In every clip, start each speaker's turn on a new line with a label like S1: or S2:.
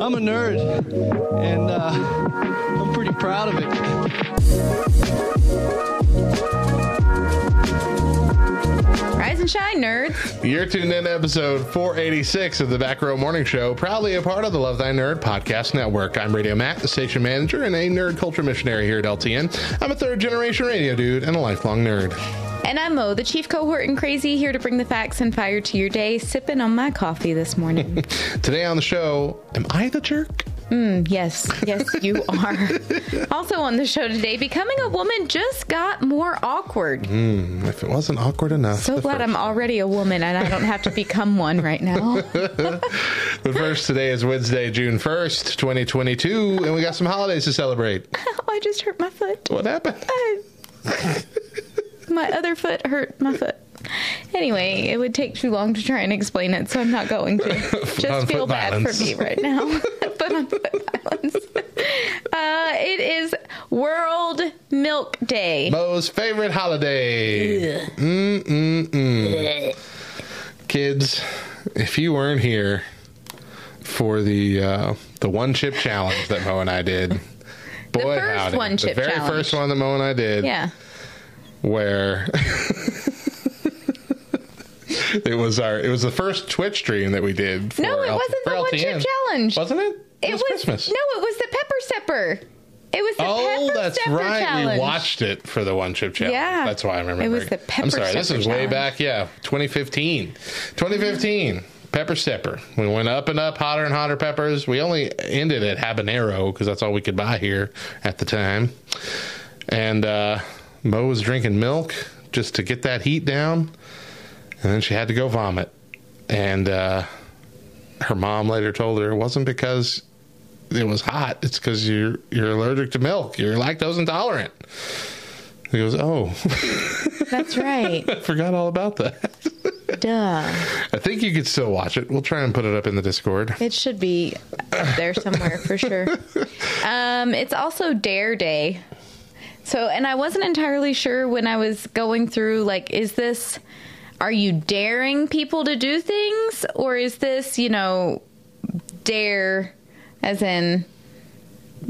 S1: I'm a nerd, and uh, I'm pretty proud of it.
S2: Rise and shine, nerds.
S3: You're tuned in to episode 486 of the Back Row Morning Show, proudly a part of the Love Thy Nerd podcast network. I'm Radio Matt, the station manager and a nerd culture missionary here at LTN. I'm a third generation radio dude and a lifelong nerd.
S2: And I'm Mo, the chief cohort and crazy, here to bring the facts and fire to your day, sipping on my coffee this morning.
S3: Today on the show, am I the jerk?
S2: Mm, yes, yes, you are. also on the show today, becoming a woman just got more awkward.
S3: Mm, if it wasn't awkward enough.
S2: So glad
S3: first-
S2: I'm already a woman and I don't have to become one right now.
S3: But first, today is Wednesday, June 1st, 2022, and we got some holidays to celebrate.
S2: oh, I just hurt my foot.
S3: What happened?
S2: I- uh, my other foot hurt my foot. Anyway, it would take too long to try and explain it, so I'm not going to. Just feel
S3: foot
S2: bad
S3: violence.
S2: for me right now. Foot on foot violence. Uh, it is World Milk Day.
S3: Mo's favorite holiday. Kids, if you weren't here for the uh, the one chip challenge that Mo and I did, boy,
S2: first
S3: howdy.
S2: one chip
S3: the very
S2: challenge.
S3: first one that Mo and I did,
S2: Yeah.
S3: Where it was our it was the first Twitch stream that we did. For
S2: No, it
S3: L-
S2: wasn't the one chip challenge.
S3: wasn't it? It, was, Christmas.
S2: No, it was the pepper stepper. It was the
S3: Oh,
S2: pepper
S3: that's
S2: stepper
S3: right.
S2: challenge.
S3: We watched it for the one chip challenge.
S2: Yeah.
S3: That's why I remember.
S2: It was the pepper
S3: I'm sorry. This is way
S2: challenge.
S3: back. Yeah, 2015. 2015. Pepper stepper. We went up and up, hotter and hotter peppers. We only ended at habanero because that's all we could buy here at the time. And uh, Mo was drinking milk just to get that heat down, and then she had to go vomit. And uh, her mom later told her it wasn't because it was hot. It's because you're you're allergic to milk. You're lactose intolerant. He goes, oh,
S2: That's right.
S3: I forgot all about that.
S2: Duh.
S3: I think you could still watch it. We'll try and put it up in the Discord.
S2: It should be up there somewhere for sure. Um, it's also Dare Day. So, and I wasn't entirely sure when I was going through, like, is this, are you daring people to do things? Or is this, you know, dare as in,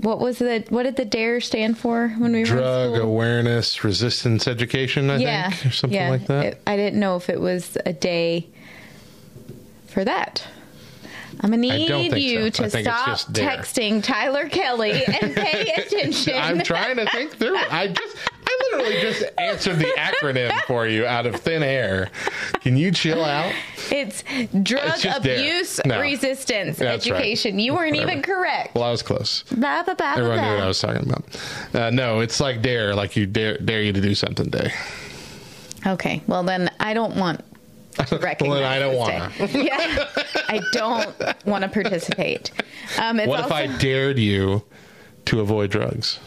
S2: what was the, what did the dare stand for when we were in
S3: Drug
S2: school?
S3: awareness resistance education, I
S2: yeah,
S3: think, or something
S2: yeah.
S3: like that.
S2: It- I didn't know if it was a day for that. I'm gonna need you
S3: so.
S2: To stop texting Tyler Kelly and pay attention.
S3: I'm trying to think through. it. I just, I literally just answered the acronym for you out of thin air. Can you chill out?
S2: It's drug
S3: It's
S2: abuse
S3: No.
S2: resistance
S3: That's right.
S2: education. You weren't even correct.
S3: Well, I was close.
S2: Blah, blah, blah,
S3: Everyone knew what. I was talking about. Uh, no, it's like dare, like you dare, dare you to do something day.
S2: Okay, well then I don't want to recognize.
S3: Well, then I don't wanna.
S2: yeah, I don't want to participate. Um, it's
S3: What if
S2: also,
S3: I dared you to avoid drugs?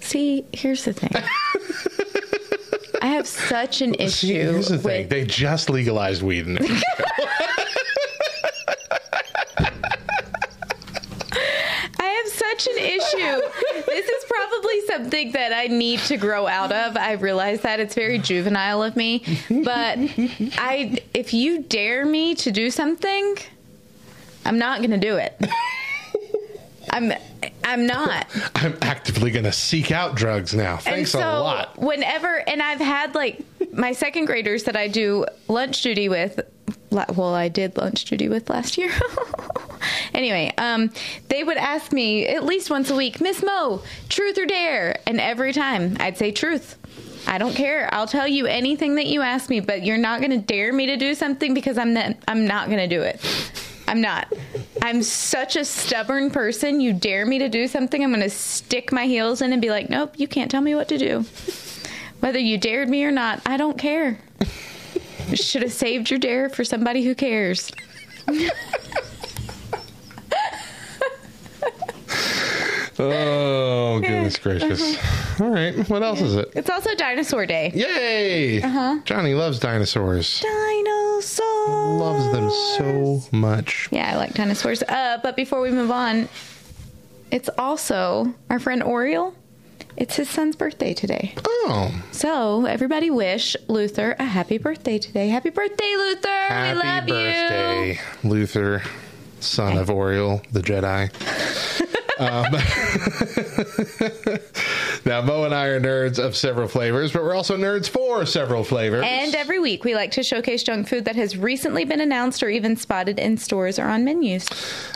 S2: see? Here's the thing. I have such an
S3: See,
S2: issue
S3: here's the thing. They just legalized weed in Mexico.
S2: such an issue. This is probably something that I need to grow out of. I realize that it's very juvenile of me, but I if you dare me to do something, I'm not going to do it. I'm I'm not.
S3: I'm actively going to seek out drugs now. Thanks
S2: so
S3: a lot.
S2: Whenever and I've had like my second graders that I do lunch duty with. Well, I did lunch duty with last year. anyway, um, they would ask me at least once a week, Miss Mo, truth or dare, and every time I'd say truth. I don't care. I'll tell you anything that you ask me, but you're not going to dare me to do something because I'm not. I'm not going to do it. I'm not. I'm such a stubborn person. You dare me to do something, I'm going to stick my heels in and be like, nope, you can't tell me what to do. Whether you dared me or not, I don't care. Should have saved your dare for somebody who cares.
S3: Oh, goodness gracious. All right. What else is it?
S2: It's also Dinosaur Day.
S3: Yay! Uh-huh. Johnny loves dinosaurs.
S2: Dinosaur.
S3: Loves them so much.
S2: Yeah, I like dinosaurs. Uh, but before we move on, it's also our friend Oriole. It's his son's birthday today.
S3: Oh,
S2: So everybody wish Luther a happy birthday today. Happy birthday, Luther!
S3: happy
S2: we love you.
S3: birthday, Luther, son of Oriole, the Jedi. um, now, Mo and I are nerds of several flavors, but we're also nerds for several flavors.
S2: And every week we like to showcase junk food that has recently been announced or even spotted in stores or on menus.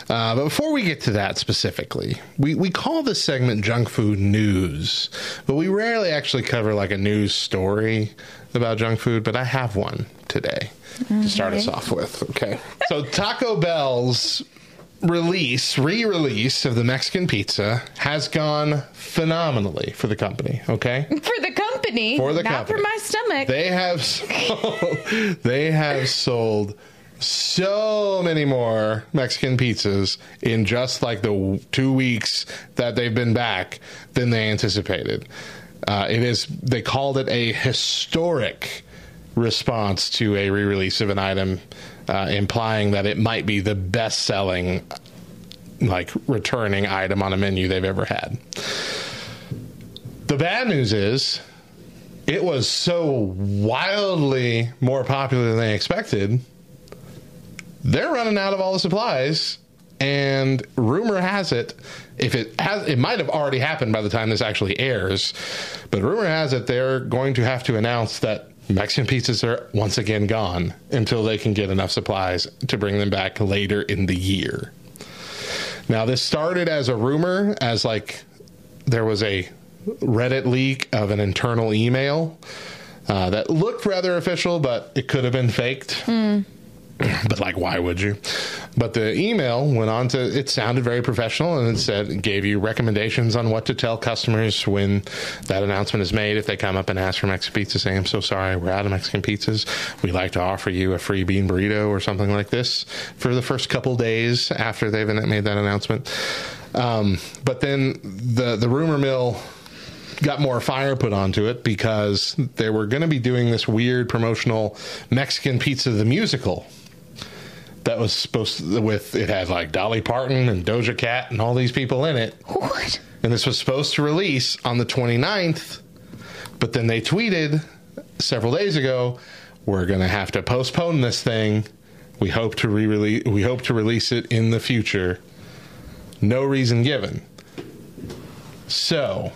S3: Uh, but before we get to that specifically, we, we call this segment junk food news, but we rarely actually cover like a news story about junk food, but I have one today to start us off with. Okay. So Taco Bell's release, re-release of the Mexican pizza has gone phenomenally for the company. Okay.
S2: For the company,
S3: For the
S2: not
S3: company.
S2: for my stomach.
S3: They have sold, they have sold so many more Mexican pizzas in just like the two weeks that they've been back than they anticipated. Uh, it is they called it a historic response to a re-release of an item, uh, implying that it might be the best-selling like returning item on a menu they've ever had. The bad news is it was so wildly more popular than they expected. They're running out of all the supplies, and rumor has it, if it has, it might have already happened by the time this actually airs. But rumor has it they're going to have to announce that Mexican pizzas are once again gone until they can get enough supplies to bring them back later in the year. Now, this started as a rumor, as like there was a Reddit leak of an internal email uh, that looked rather official, but it could have been faked. But like, why would you? But the email went on to. It sounded very professional, and it said gave you recommendations on what to tell customers when that announcement is made. If they come up and ask for Mexican pizza, say, "I'm so sorry, we're out of Mexican pizzas. We'd like to offer you a free bean burrito or something like this for the first couple days after they've made that announcement." Um, but then the the rumor mill got more fire put onto it because they were going to be doing this weird promotional Mexican Pizza the musical that was supposed to, with it had like Dolly Parton and Doja Cat and all these people in it.
S2: what?
S3: And this was supposed to release on the 29th, but then they tweeted several days ago, we're going to have to postpone this thing. We hope to re-release we hope to release it in the future. No reason given. So,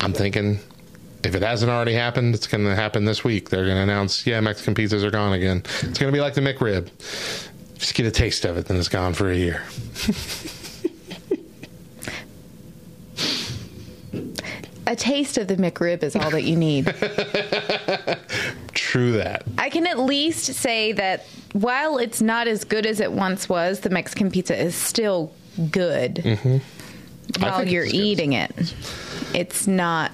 S3: I'm thinking if it hasn't already happened, it's going to happen this week. They're going to announce, yeah, Mexican pizzas are gone again. It's going to be like the McRib. Just get a taste of it, then it's gone for a year.
S2: A taste of the McRib is all that you need.
S3: True that.
S2: I can at least say that while it's not as good as it once was, the Mexican pizza is still good
S3: Mm-hmm.
S2: While you're eating it. It's not,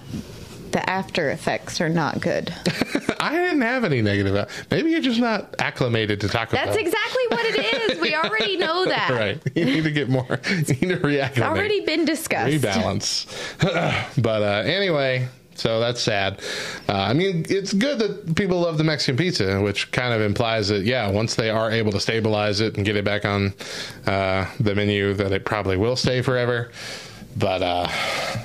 S2: the after effects are not good.
S3: I didn't have any negative. Maybe you're just not acclimated to Taco
S2: That's
S3: Bell.
S2: exactly what it is. We already know that.
S3: right. You need to get more. You need to react.
S2: It's already been discussed.
S3: rebalance. but uh, anyway, so that's sad. Uh, I mean, it's good that people love the Mexican pizza, which kind of implies that yeah, once they are able to stabilize it and get it back on uh, the menu, that it probably will stay forever. But uh,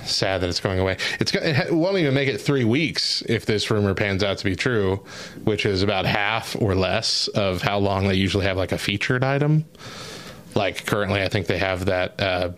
S3: sad that it's going away. It's it won't even make it three weeks if this rumor pans out to be true, which is about half or less of how long they usually have like a featured item. Like currently, I think they have that uh,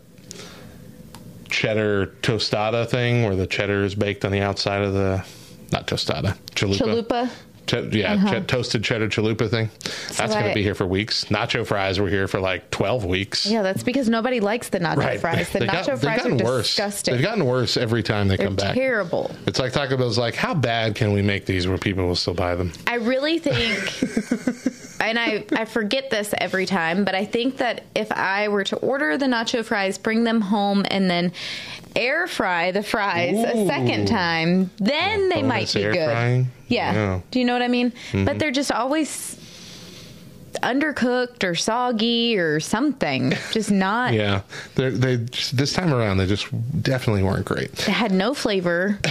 S3: cheddar tostada thing where the cheddar is baked on the outside of the not tostada chalupa.
S2: Chalupa.
S3: Ch- yeah, uh-huh. ch- toasted cheddar chalupa thing. That's going to be here for weeks. Nacho fries were here for like twelve weeks.
S2: Yeah, that's because nobody likes the nacho fries. The
S3: They got-
S2: nacho
S3: they've
S2: fries are
S3: gotten worse.
S2: disgusting.
S3: They've gotten worse every time they
S2: They're
S3: come back.
S2: terrible.
S3: It's like Taco Bell's like, how bad can we make these where people will still buy them?
S2: I really think, and I, I forget this every time, but I think that if I were to order the nacho fries, bring them home, and then air fry the fries a second time, then they might be good.
S3: frying?
S2: Yeah.
S3: Yeah.
S2: Do you know what I mean?
S3: Mm-hmm.
S2: But they're just always. Undercooked or soggy or something. Just not.
S3: Yeah, They're, they this time around they just definitely weren't great.
S2: It had no flavor.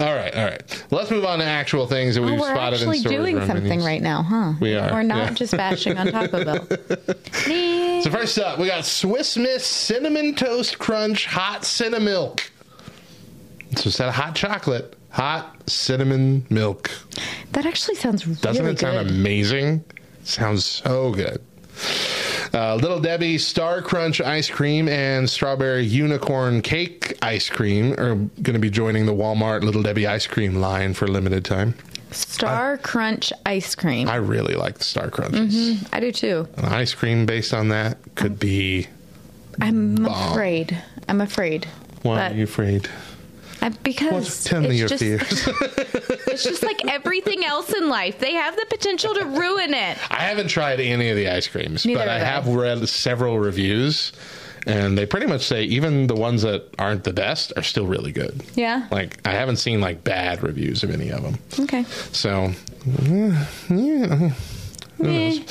S3: All right, all right. Let's move on to actual things that
S2: Oh,
S3: we've
S2: we're
S3: spotted
S2: actually
S3: in stores
S2: doing something
S3: menus.
S2: right now, huh?
S3: We are,
S2: We're not
S3: yeah.
S2: just bashing on Taco Bell.
S3: So first up, we got Swiss Miss Cinnamon Toast Crunch Hot Cinnamilk. So instead of hot chocolate, hot cinnamon milk.
S2: that actually sounds really
S3: Doesn't it sound
S2: good.
S3: amazing? Sounds so good. Uh, Little Debbie Star Crunch ice cream and strawberry unicorn cake ice cream are going to be joining the Walmart Little Debbie ice cream line for a limited time.
S2: Star Crunch ice cream.
S3: I really like the Star Crunches.
S2: I do too.
S3: An ice cream based on that could be.
S2: I'm
S3: Bomb.
S2: afraid. I'm afraid.
S3: Why are you afraid?
S2: I, because
S3: What? Tell me
S2: it's
S3: your
S2: just,
S3: fears.
S2: it's just like everything else in life. They have the potential to ruin it.
S3: I haven't tried any of the ice creams,
S2: Neither
S3: but I
S2: have
S3: read several reviews, and they pretty much say even the ones that aren't the best are still really good.
S2: Yeah.
S3: Like I haven't seen like bad reviews of any of them.
S2: Okay.
S3: So, yeah, yeah.
S2: Eh.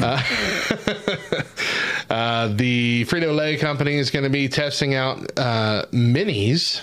S3: Uh, the Frito Lay company is going to be testing out uh, minis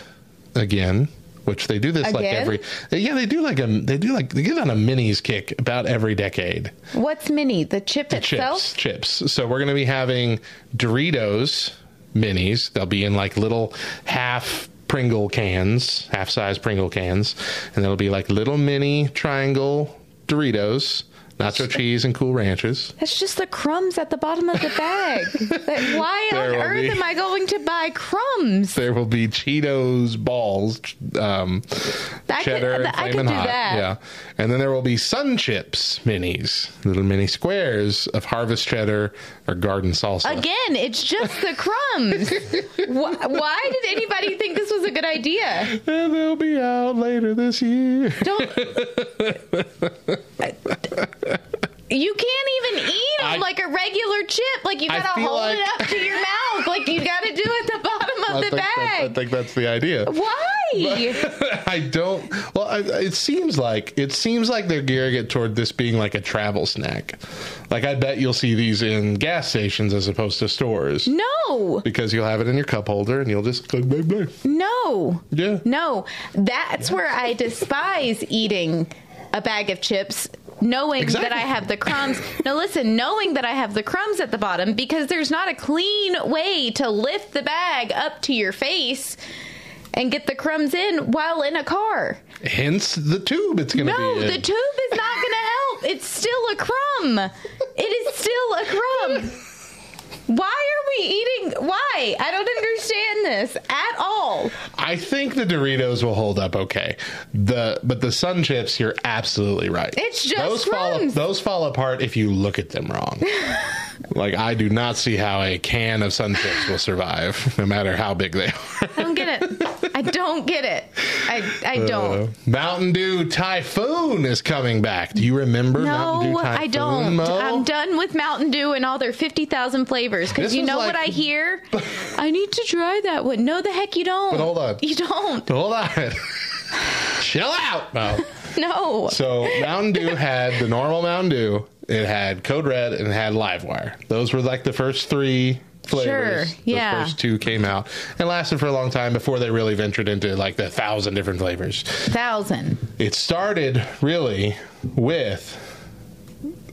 S3: again, which they do this like every. Yeah, they do like a. They do like they get on a minis kick about every decade.
S2: What's mini? The chip itself?
S3: Chips, chips. So we're going to be having Doritos minis. They'll be in like little half Pringle cans, half size Pringle cans, and there'll be like little mini triangle Doritos, nacho cheese, and Cool Ranches.
S2: That's just the crumbs at the bottom of the bag. Like, Why on
S3: There will
S2: earth
S3: be-
S2: am I going to buy crumbs?
S3: There will be Cheetos balls, um,
S2: I
S3: cheddar, and
S2: I could
S3: flamin'
S2: do
S3: hot.
S2: that.
S3: Yeah, and then there will be Sun Chips minis, little mini squares of harvest cheddar or garden salsa.
S2: Again, it's just the crumbs. Wh- Why did anybody think this was a good idea?
S3: And they'll be out later this year.
S2: Don't. You can't even eat them
S3: I-
S2: like a regular chip. Like you
S3: I
S2: gotta hold
S3: like-
S2: it up to your mouth. Like you gotta do it at the bottom of
S3: I
S2: the
S3: bag. that- I
S2: bag.
S3: think that's the idea.
S2: Why?
S3: I don't. Well, I, it seems like it seems like they're gearing it toward this being like a travel snack. Like I bet you'll see these in gas stations as opposed to stores
S2: No.
S3: because you'll have it in your cup holder and you'll just go blah, blah.
S2: No.
S3: Yeah.
S2: No. That's where I despise eating a bag of chips. Knowing
S3: Exactly.
S2: that I have the crumbs. Now, listen, knowing that I have the crumbs at the bottom because there's not a clean way to lift the bag up to your face and get the crumbs in while in a car.
S3: Hence the tube. It's going to
S2: No,
S3: be.
S2: No,
S3: the
S2: tube is not going to help. It's still a crumb. It is still a crumb. Why are we eating? Why? I don't understand this at all.
S3: I think the Doritos will hold up okay. The but the Sun Chips, you're absolutely right.
S2: It's just
S3: those fall those fall apart if you look at them wrong. like I do not see how a can of Sun Chips will survive, no matter how big they are.
S2: I don't get it. I don't get it. I I don't.
S3: Uh, Mountain Dew Typhoon is coming back. Do you remember Mountain
S2: No,
S3: Dew Typhoon?
S2: I don't.
S3: Mo?
S2: I'm done with Mountain Dew and all their 50,000 flavors. Because you know
S3: like-
S2: what I hear? I need to try that one. No, the heck you don't.
S3: But hold on.
S2: You don't.
S3: Hold on. Chill out. No.
S2: No.
S3: So Mountain Dew had the normal Mountain Dew. It had Code Red and it had Livewire. Those were like the first three flavors.
S2: Sure, yeah.
S3: The first two came out and lasted for a long time before they really ventured into like the thousand different flavors.
S2: Thousand.
S3: It started really with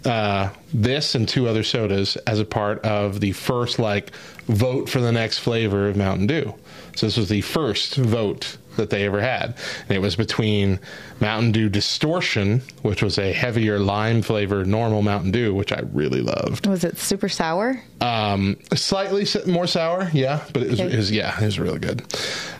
S3: uh, this and two other sodas as a part of the first like vote for the next flavor of Mountain Dew. So this was the first vote that they ever had, and it was between Mountain Dew Distortion, which was a heavier lime flavored normal Mountain Dew, which I really loved.
S2: Was it super sour?
S3: Um, slightly more sour, yeah, but it was,
S2: Okay.
S3: it was yeah, it was really good.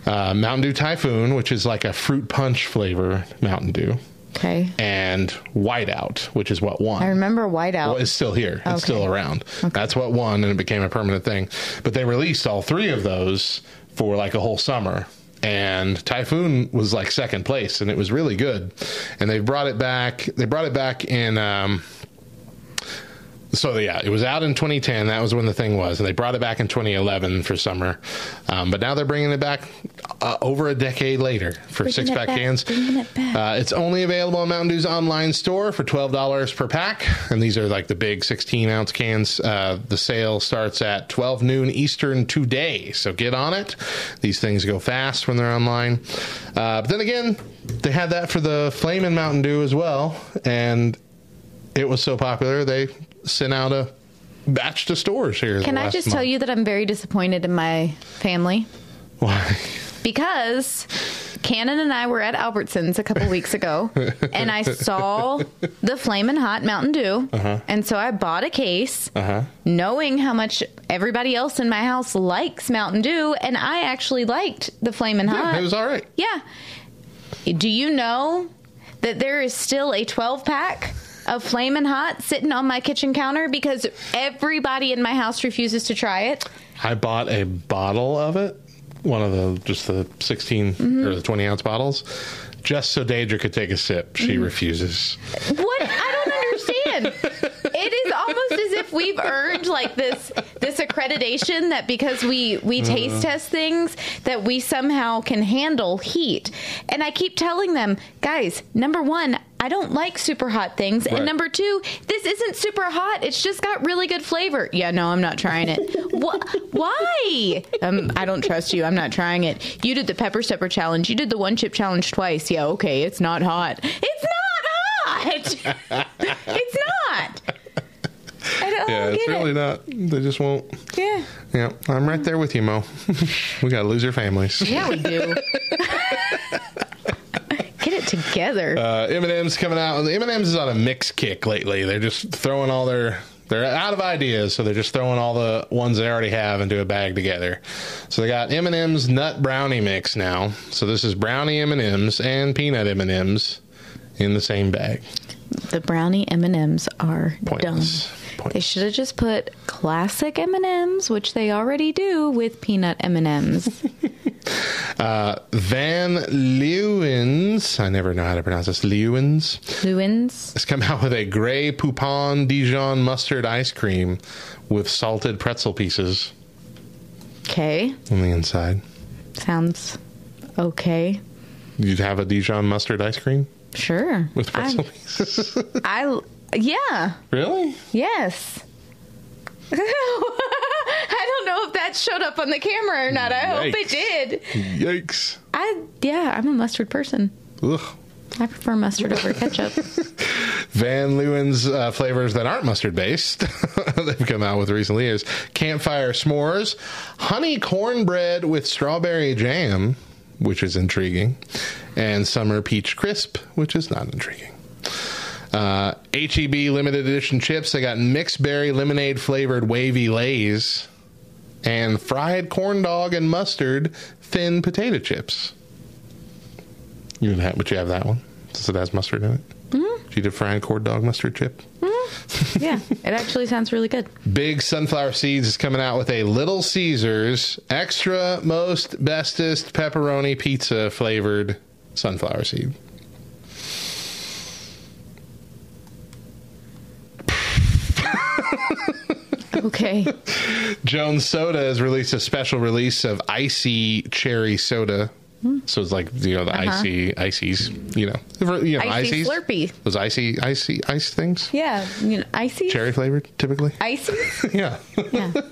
S3: Uh, Mountain Dew Typhoon, which is like a fruit punch flavor Mountain Dew
S2: Okay.
S3: and Whiteout, which is what won.
S2: I remember Whiteout.
S3: Well, it's still here. It's
S2: Okay.
S3: still around. Okay. That's what won, and it became a permanent thing. But they released all three of those for like a whole summer. And Typhoon was like second place, and it was really good. And they brought it back. They brought it back in um, so yeah, it was out in 2010. That was when the thing was, and they brought it back in 2011 for summer. Um, but now they're bringing it back uh, over a decade later for
S2: Bringing
S3: six pack
S2: back,
S3: cans.
S2: bringing it back.
S3: Uh, it's only available in Mountain Dew's online store for twelve dollars per pack, and these are like the big 16 ounce cans. Uh, the sale starts at 12 noon Eastern today, so get on it. These things go fast when they're online. Uh, but then again, they had that for the Flamin' Mountain Dew as well, and it was so popular they sent out a batch to stores here.
S2: Can I just tell you that I'm very disappointed in my family
S3: why?
S2: because Cannon and I were at Albertsons a couple weeks ago, and I saw the Flamin' Hot Mountain Dew,
S3: Uh-huh.
S2: and so I bought a case, knowing how much everybody else in my house likes Mountain Dew, and I actually liked the Flamin' Hot.
S3: Yeah, it was all right.
S2: Yeah. Do you know that there is still a 12 pack of Flamin' Hot sitting on my kitchen counter because everybody in my house refuses to try it?
S3: I bought a bottle of it, one of the just the 16
S2: Mm-hmm.
S3: or the 20 ounce bottles, just so Deidre could take a sip. She
S2: Mm-hmm.
S3: refuses.
S2: What? I don't understand. It is almost as if we've earned like this this accreditation that because we we taste test things that we somehow can handle heat. And I keep telling them, guys, number 1, I don't like super hot things.
S3: Right.
S2: And number 2, this isn't super hot. It's just got really good flavor. Yeah, no, I'm not trying it. Wh- Why? Um, I don't trust you. I'm not trying it. You did the pepper stepper challenge. You did the one chip challenge twice. Yeah, okay. It's not hot. It's not hot. it's not. I don't
S3: Yeah, it's really
S2: it.
S3: not. They just won't.
S2: Yeah.
S3: Yeah, I'm right there with you, Mo. we got loser families.
S2: Yeah, we do. Get it together.
S3: Uh, M&M's coming out. M&M's is on a mix kick lately. They're just throwing all their. They're out of ideas, so they're just throwing all the ones they already have into a bag together. So they got M&M's nut brownie mix now. So this is brownie M&M's and peanut M&M's in the same bag.
S2: the brownie M&Ms are
S3: Pointless.
S2: dumb. They should have just put classic M&Ms, which they already do with peanut M&Ms.
S3: Uh, Van Leeuwen's, I never know how to pronounce this, Leeuwen's,
S2: Lewins.
S3: has come out with a Grey Poupon Dijon mustard ice cream with salted pretzel pieces
S2: Okay.
S3: on the inside.
S2: Sounds okay.
S3: You'd have a Dijon mustard ice cream
S2: Sure.
S3: with pretzel
S2: I,
S3: pieces?
S2: I yeah.
S3: really?
S2: Yes. I don't know if that showed up on the camera or not. I hope it did.
S3: Yikes.
S2: I yeah, I'm a mustard person.
S3: Ugh.
S2: I prefer mustard over ketchup.
S3: Van Leeuwen's uh, flavors that aren't mustard based, they've come out with recently, is campfire s'mores, honey cornbread with strawberry jam, which is intriguing, and summer peach crisp, which is not intriguing. Uh, HEB limited edition chips. They got mixed berry lemonade flavored wavy lays and fried corn dog and mustard thin potato chips. You would have, would you have that one? Since it has mustard in it. Mm-hmm. You did fried corn dog mustard chip.
S2: yeah, it actually sounds really good.
S3: Big Sunflower Seeds is coming out with a Little Caesars extra most bestest pepperoni pizza flavored sunflower seed.
S2: Okay.
S3: Jones Soda has released a special release of icy cherry soda. So it's like you know the icy ices, you know, you know
S2: Uh-huh. Icy Slurpee.
S3: those icy icy ice things,
S2: Yeah, you know, icy.
S3: cherry flavored typically.
S2: Icy.
S3: Yeah.
S2: Yeah.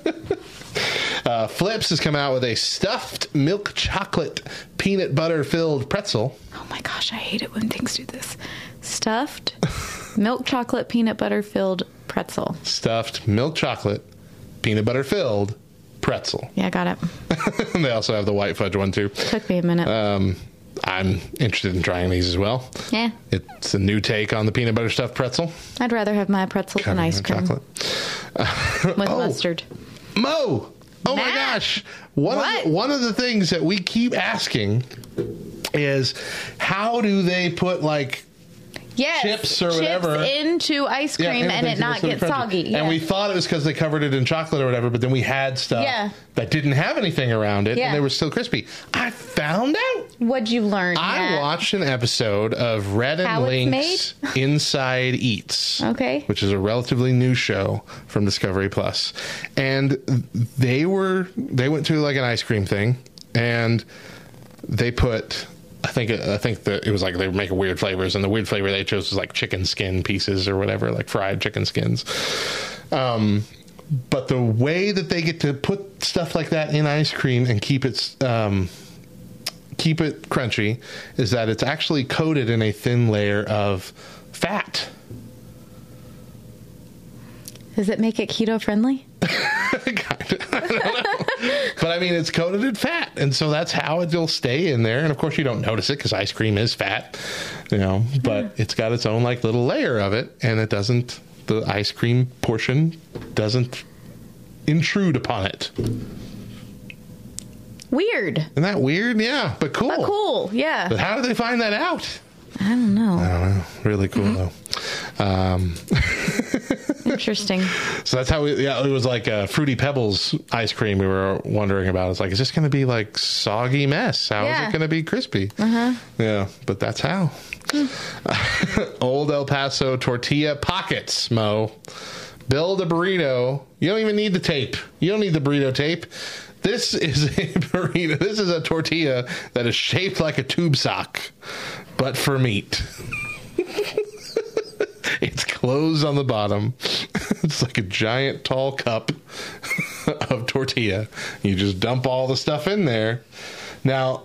S3: Uh, Flipz has come out with a stuffed milk chocolate peanut butter filled pretzel.
S2: Oh my gosh, I hate it when things do this. Stuffed milk chocolate peanut butter filled pretzel.
S3: Stuffed milk chocolate peanut butter filled pretzel.
S2: Yeah, got it.
S3: they also have the white fudge one too.
S2: Took me a minute.
S3: Um, I'm interested in trying these as well.
S2: yeah,
S3: It's a new take on the peanut butter stuffed pretzel.
S2: I'd rather have my pretzels than
S3: covered
S2: ice cream
S3: chocolate.
S2: with
S3: Oh.
S2: mustard.
S3: Mo! Oh my gosh! One of, the, one of the things that we keep asking is how do they put like
S2: yes,
S3: chips or whatever.
S2: into ice
S3: Yeah,
S2: cream and it not get soggy.
S3: And we thought it was because they covered it in chocolate or whatever, but then we had stuff
S2: Yeah.
S3: that didn't have anything around it
S2: Yeah.
S3: and they were still crispy. I found out.
S2: What'd you learn?
S3: I
S2: Matt?
S3: watched an episode of Rhett and
S2: How
S3: Link's Inside Eats.
S2: Okay.
S3: Which is a relatively new show from Discovery Plus. And they were they went to like an ice cream thing and they put I think I think that it was like they were making weird flavors and the weird flavor they chose was like chicken skin pieces or whatever, like fried chicken skins. Um but the way that they get to put stuff like that in ice cream and keep it um, keep it crunchy is that it's actually coated in a thin layer of fat.
S2: Does it make it keto friendly?
S3: Kind of. I don't know. but I mean, it's coated in fat, and so that's how it'll stay in there. And of course, you don't notice it because ice cream is fat, you know. But mm-hmm. it's got its own like little layer of it, and it doesn't. The ice cream portion doesn't intrude upon it.
S2: Weird,
S3: Isn't that weird? Yeah, but cool.
S2: but cool. Yeah.
S3: But how did they find that out?
S2: I don't know.
S3: I don't know. Really cool though. Um,
S2: Interesting.
S3: So that's how we, yeah, it was like a Fruity Pebbles ice cream we were wondering about. It's like, is this going to be like soggy mess? How is
S2: Yeah.
S3: it going to be crispy? Uh-huh. Yeah, but that's how. Old El Paso tortilla pockets, Mo. Build a burrito. You don't even need the tape. You don't need the burrito tape. This is a burrito. This is a tortilla that is shaped like a tube sock, but for meat. It's closed on the bottom. It's like a giant tall cup of tortilla. You just dump all the stuff in there. Now,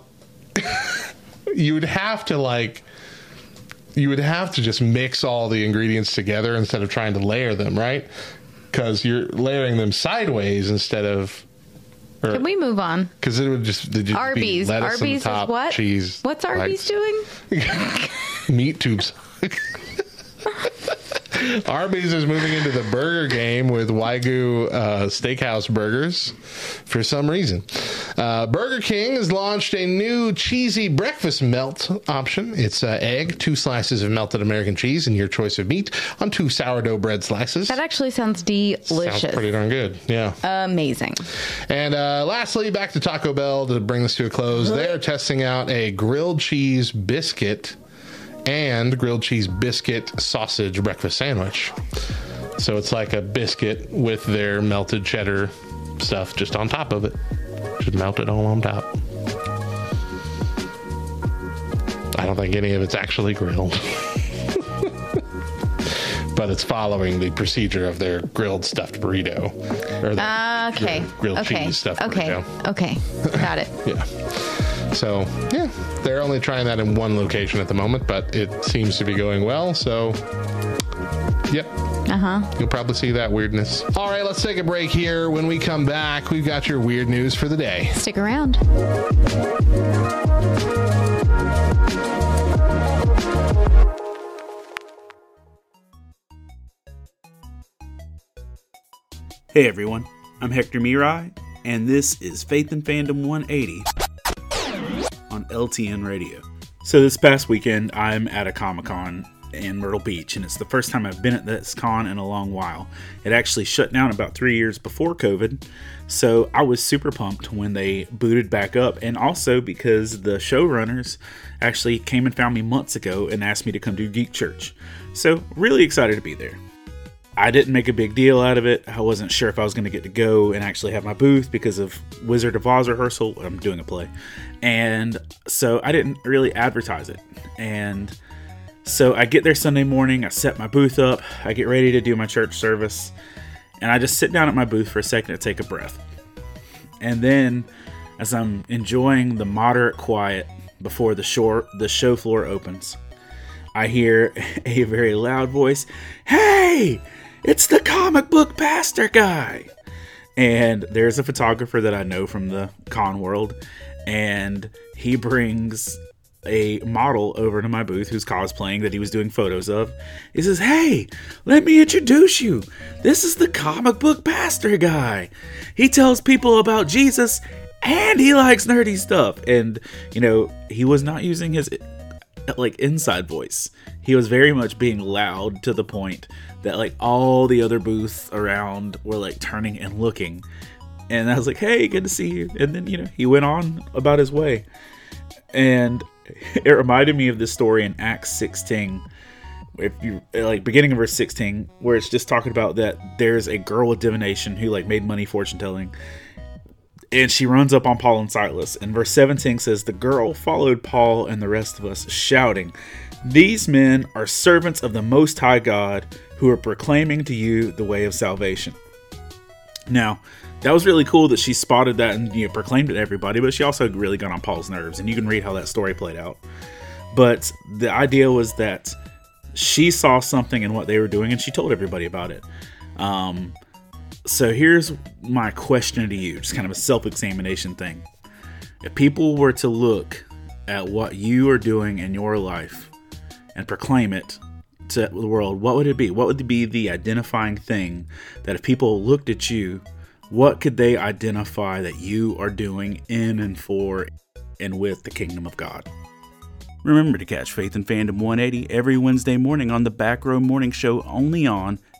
S3: you would have to like you would have to just mix all the ingredients together instead of trying to layer them, right? Cuz you're layering them sideways instead of
S2: Can we move on?
S3: because it would just, just be
S2: Arby's.
S3: on
S2: Arby's
S3: top,
S2: is what?
S3: cheese.
S2: What's Arby's
S3: like-
S2: doing?
S3: meat tubes. Arby's is moving into the burger game with Wagyu uh, steakhouse burgers for some reason. Uh, burger King has launched a new cheesy breakfast melt option. It's uh, egg, two slices of melted American cheese, and your choice of meat on two sourdough bread slices.
S2: That actually sounds delicious.
S3: Sounds pretty darn good. Yeah.
S2: Amazing.
S3: And uh, lastly, back to Taco Bell to bring this to a close. They're testing out a grilled cheese biscuit and grilled cheese biscuit sausage breakfast sandwich. So it's like a biscuit with their melted cheddar stuff just on top of it. Just melted all on top. I don't think any of it's actually grilled. but it's following the procedure of their grilled stuffed burrito. Or their ah,
S2: Okay.
S3: grilled
S2: okay.
S3: cheese stuffed
S2: okay.
S3: burrito.
S2: Okay. Got it.
S3: Yeah. So, yeah, they're only trying that in one location at the moment, but it seems to be going well. So, yep.
S2: Uh huh.
S3: You'll probably see that weirdness. All right, let's take a break here. When we come back, we've got your weird news for the day.
S2: Stick around.
S4: Hey everyone, I'm Hector Mirai, and this is Faith and Fandom 180 on LTN Radio. So, this past weekend, I'm at a Comic Con in Myrtle Beach, and it's the first time I've been at this con in a long while. It actually shut down about three years before COVID, so I was super pumped when they booted back up, and also because the showrunners actually came and found me months ago and asked me to come do Geek Church. So, really excited to be there. I didn't make a big deal out of it. I wasn't sure if I was going to get to go and actually have my booth because of Wizard of Oz rehearsal. I'm doing a play. And so I didn't really advertise it. And so I get there Sunday morning, I set my booth up, I get ready to do my church service, and I just sit down at my booth for a second to take a breath. And then as I'm enjoying the moderate quiet before the shore the show floor opens, I hear a very loud voice, Hey! It's the comic book pastor guy! And there's a photographer that I know from the con world, and he brings a model over to my booth who's cosplaying that he was doing photos of. He says, Hey, let me introduce you. This is the comic book pastor guy. He tells people about Jesus and he likes nerdy stuff. And, you know, he was not using his like inside voice. He was very much being loud to the point that like all the other booths around were like turning and looking. And I was like, "Hey, good to see you." And then you know he went on about his way, and it reminded me of this story in Acts 16 if you like beginning of verse 16 where it's just talking about that there's a girl with divination who like made money fortune telling and she runs up on Paul and Silas. And verse 17 says, The girl followed Paul and the rest of us, shouting, These men are servants of the Most High God who are proclaiming to you the way of salvation. Now, that was really cool that she spotted that and you know, proclaimed it to everybody, but she also really got on Paul's nerves. And you can read how that story played out. But the idea was that she saw something in what they were doing and she told everybody about it. Um, so here's my question to you, just kind of a self examination thing. If people were to look at what you are doing in your life and proclaim it to the world, what would it be? What would be the identifying thing that if people looked at you, what could they identify that you are doing in and for and with the kingdom of God? Remember to catch Faith and Fandom 180 every Wednesday morning on the Back Row Morning Show only on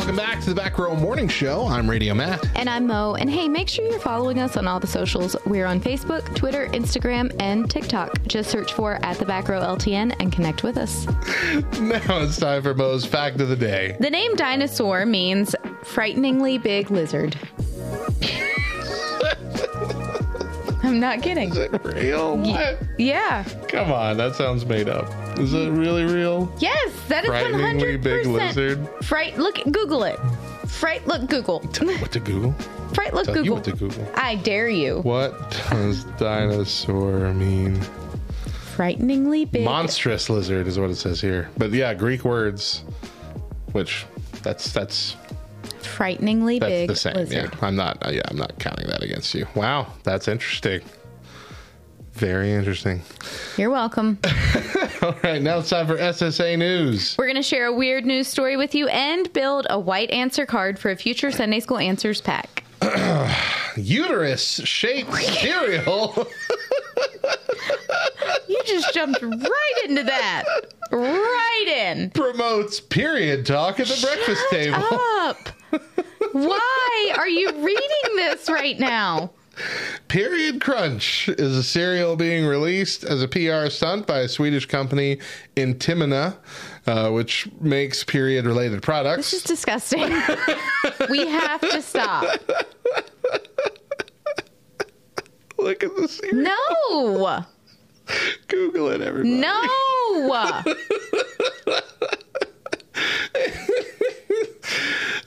S3: Welcome back to the Back Row Morning Show. I'm Radio Matt.
S2: And I'm Mo. And hey, make sure you're following us on all the socials. We're on Facebook, Twitter, Instagram, and TikTok. Just search for at the back row LTN and connect with us.
S3: Now it's time for Mo's fact of the day.
S2: The name dinosaur means frighteningly big lizard. I'm not kidding.
S3: Is it real? What?
S2: Yeah.
S3: Come on, that sounds made up. Is it really real?
S2: Yes, that is
S3: Frighteningly
S2: 100%.
S3: big lizard?
S2: Fright. Look, Google it. Fright. Look, Google.
S3: What to Google?
S2: Fright. Look,
S3: Tell you
S2: Google.
S3: what to Google.
S2: I dare you.
S3: What does dinosaur mean?
S2: Frighteningly big.
S3: Monstrous lizard is what it says here. But yeah, Greek words, which that's that's
S2: Frighteningly
S3: that's
S2: big
S3: the same.
S2: lizard.
S3: Yeah, I'm not. Uh, yeah, I'm not counting that against you. Wow, that's interesting. Very interesting.
S2: You're welcome.
S3: All right, now it's time for SSA news.
S2: We're going to share a weird news story with you and build a white answer card for a future Sunday School Answers pack.
S3: Uterus shaped cereal.
S2: You just jumped right into that. Right in.
S3: promotes period talk at the breakfast table.
S2: Up. Why are you reading this right now?
S3: Period Crunch is a cereal being released as a PR stunt by a Swedish company, Intimina, uh, which makes period related products.
S2: This is disgusting. we have to stop.
S3: Look at the cereal.
S2: No.
S3: Google it, everybody.
S2: No.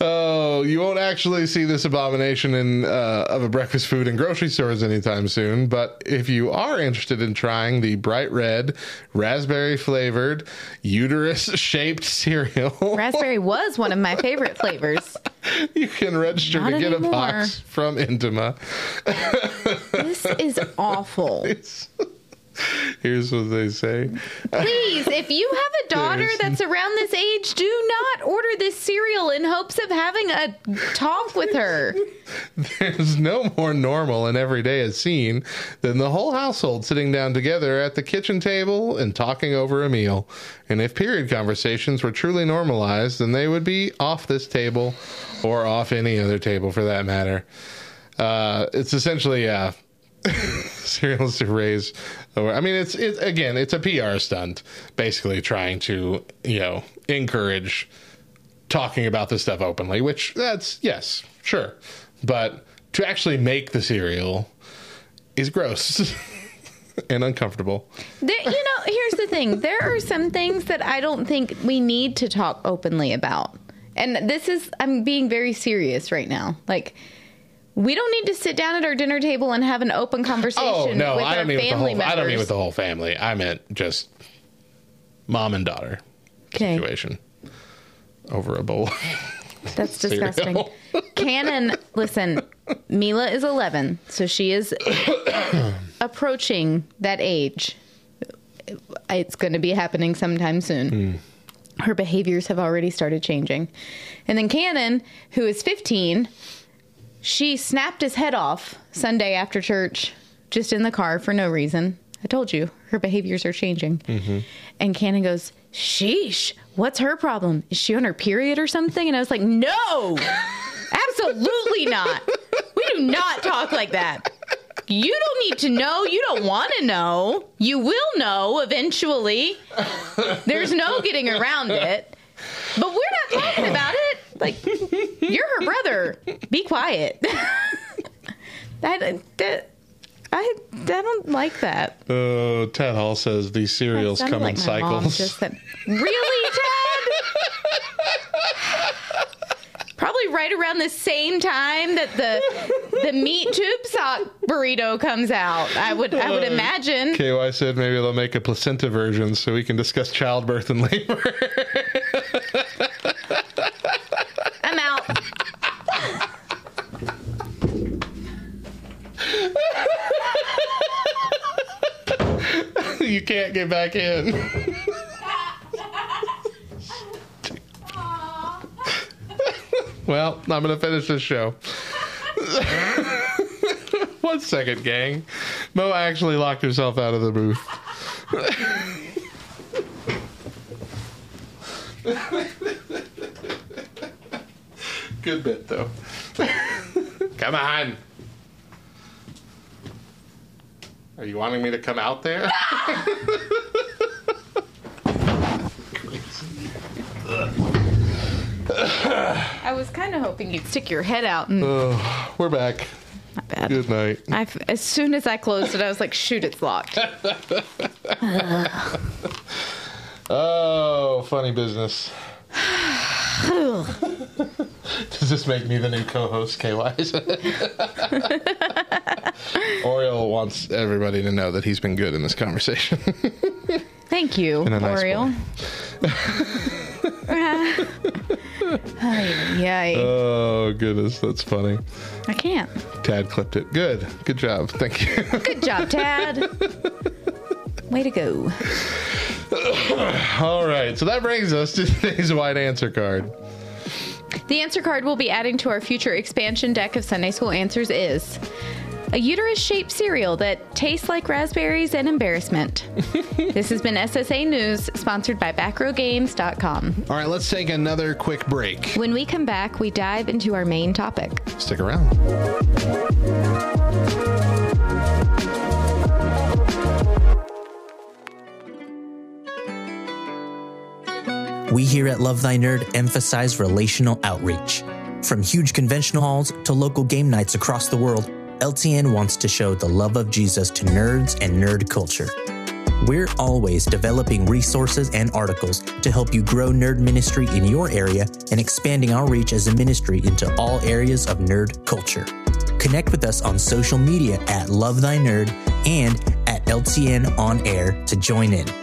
S3: Oh, you won't actually see this abomination in uh, of a breakfast food in grocery stores anytime soon. But if you are interested in trying the bright red, raspberry flavored, uterus shaped cereal,
S2: Raspberry was one of my favorite flavors.
S3: you can register
S2: Not
S3: to get
S2: anymore.
S3: a box from Intimina.
S2: This is awful.
S3: Here's what they say.
S2: Please, if you have a daughter that's around this age, do not order this cereal in hopes of having a talk with her.
S3: There's no more normal and everyday a scene than the whole household sitting down together at the kitchen table and talking over a meal. And if period conversations were truly normalized, then they would be off this table or off any other table for that matter. Uh, it's essentially uh, cereals to raise. I mean, it's it again, it's a PR stunt, basically trying to you know encourage talking about this stuff openly, which that's yes, sure. But to actually make the cereal is gross and uncomfortable.
S2: There, you know, here's the thing. There are some things that I don't think we need to talk openly about. And this is I'm being very serious right now. Like we don't need to sit down at our dinner table and have an open oh, conversation
S3: Oh no,
S2: with
S3: I don't mean with the whole.
S2: members.
S3: I don't mean with the whole family. I meant just mom and daughter
S2: Okay.
S3: situation over a bowl.
S2: That's disgusting. Cannon, listen, Mila is 11, so she is approaching that age. It's going to be happening sometime soon. Hmm. Her behaviors have already started changing. And then Cannon, who is 15, she snapped his head off Sunday after church, just in the car for no reason. I told you, her behaviors are changing. Mm-hmm. And Cannon goes, Sheesh, what's her problem? Is she on her period or something? And I was like, No, absolutely not. We do not talk like that. You don't need to know. You don't want to know. You will know eventually. There's no getting around it. But we're not talking about it. Like, you're her brother. Be quiet. that, that, I, I don't like that.
S3: Uh, Ted Hall says these cereals come
S2: like
S3: in cycles.
S2: just really, Ted? Probably right around the same time that the the meat tube sock burrito comes out. I would I would imagine.
S3: KY said maybe they'll make a placenta version so we can discuss childbirth and labor.
S2: I'm out.
S3: you can't get back in. well, I'm going to finish this show. One second, gang. Mo actually locked herself out of the booth. Good bit, though. come on. Are you wanting me to come out there?
S2: I was kind of hoping you'd stick your head out and oh,
S3: We're back.
S2: not bad.
S3: Good night.
S2: I, as soon as I closed it, I was like, shoot, it's locked.
S3: Oh, funny business. Does this make me the new co-host, KY? Oriole wants everybody to know that he's been good in this conversation.
S2: Thank you,
S3: In a nice
S2: Oriole. Yay.
S3: oh goodness, that's funny.
S2: I can't.
S3: Tad clipped it. Good, good job. Thank you.
S2: Good job, Tad. Way to go.
S3: All right, so that brings us to today's wide answer card.
S2: The answer card we'll be adding to our future expansion deck of Sunday School Answers is a uterus shaped cereal that tastes like raspberries and embarrassment. this has been SSA News, sponsored by BackRowGames.com.
S3: All right, let's take another quick break.
S2: When we come back, we dive into our main topic.
S3: Stick around.
S5: We here at Love Thy Nerd emphasize relational outreach. From huge convention halls to local game nights across the world, LTN wants to show the love of Jesus to nerds and nerd culture. We're always developing resources and articles to help you grow nerd ministry in your area and expanding our reach as a ministry into all areas of nerd culture. Connect with us on social media at Love Thy Nerd and at LTN On Air to join in.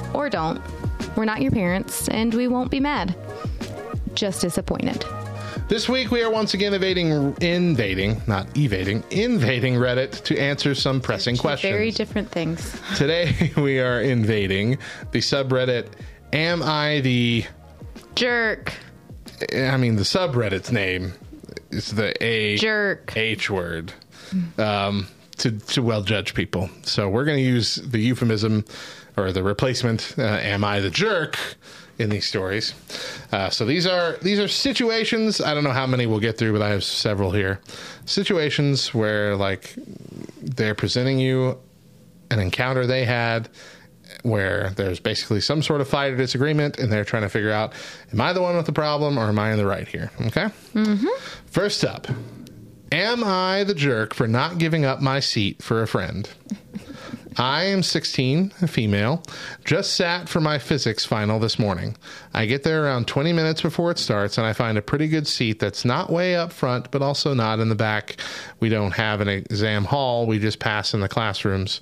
S2: Or don't. We're not your parents, and we won't be mad. Just disappointed.
S3: This week we are once again invading, invading, not evading, invading Reddit to answer some pressing questions.
S2: Very different things.
S3: Today we are invading the subreddit. Am I the?
S2: Jerk.
S3: I mean, the subreddit's name is the A
S2: Jerk.
S3: H word um, to to well judge people. So we're going to use the euphemism or the replacement. Uh, Am I the jerk? In these stories, uh, so these are these are situations. I don't know how many we'll get through, but I have several here. Situations where like they're presenting you an encounter they had where there's basically some sort of fight or disagreement, and they're trying to figure out, am I the one with the problem or am I in the right here? Okay. Mm-hmm. First up, am I the jerk for not giving up my seat for a friend? I am 16, a female. Just sat for my physics final this morning. I get there around 20 minutes before it starts, and I find a pretty good seat that's not way up front, but also not in the back. We don't have an exam hall, we just pass in the classrooms.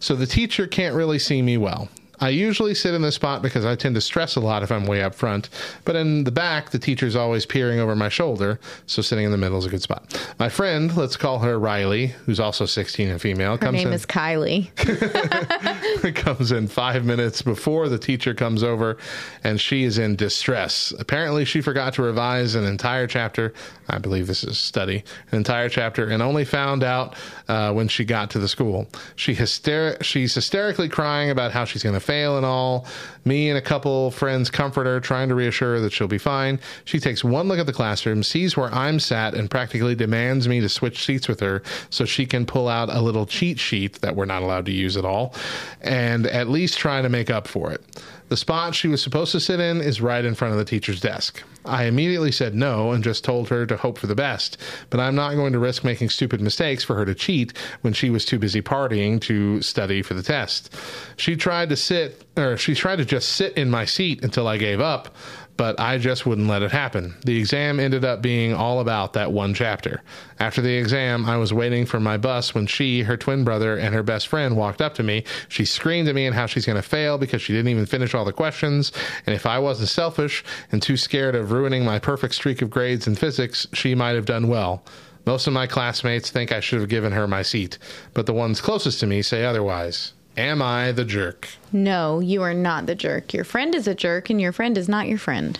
S3: So the teacher can't really see me well. I usually sit in this spot because I tend to stress a lot if I'm way up front, but in the back, the teacher's always peering over my shoulder, so sitting in the middle is a good spot. My friend, let's call her Riley, who's also 16 and female,
S2: Her
S3: comes
S2: name
S3: in,
S2: is Kylie.
S3: comes in five minutes before the teacher comes over, and she is in distress. Apparently, she forgot to revise an entire chapter. I believe this is study, an entire chapter, and only found out uh, when she got to the school. She hyster- she's hysterically crying about how she's going to fail and all. Me and a couple friends comfort her, trying to reassure her that she'll be fine. She takes one look at the classroom, sees where I'm sat, and practically demands me to switch seats with her so she can pull out a little cheat sheet that we're not allowed to use at all and at least try to make up for it. The spot she was supposed to sit in is right in front of the teacher's desk. I immediately said no and just told her to hope for the best, but I'm not going to risk making stupid mistakes for her to cheat when she was too busy partying to study for the test. She tried to sit, or she tried to just sit in my seat until I gave up, but I just wouldn't let it happen. The exam ended up being all about that one chapter. After the exam, I was waiting for my bus when she, her twin brother, and her best friend walked up to me. She screamed at me and how she's going to fail because she didn't even finish all the questions. And if I wasn't selfish and too scared of ruining my perfect streak of grades in physics, she might have done well. Most of my classmates think I should have given her my seat, but the ones closest to me say otherwise. Am I the jerk?
S2: No, you are not the jerk. Your friend is a jerk, and your friend is not your friend.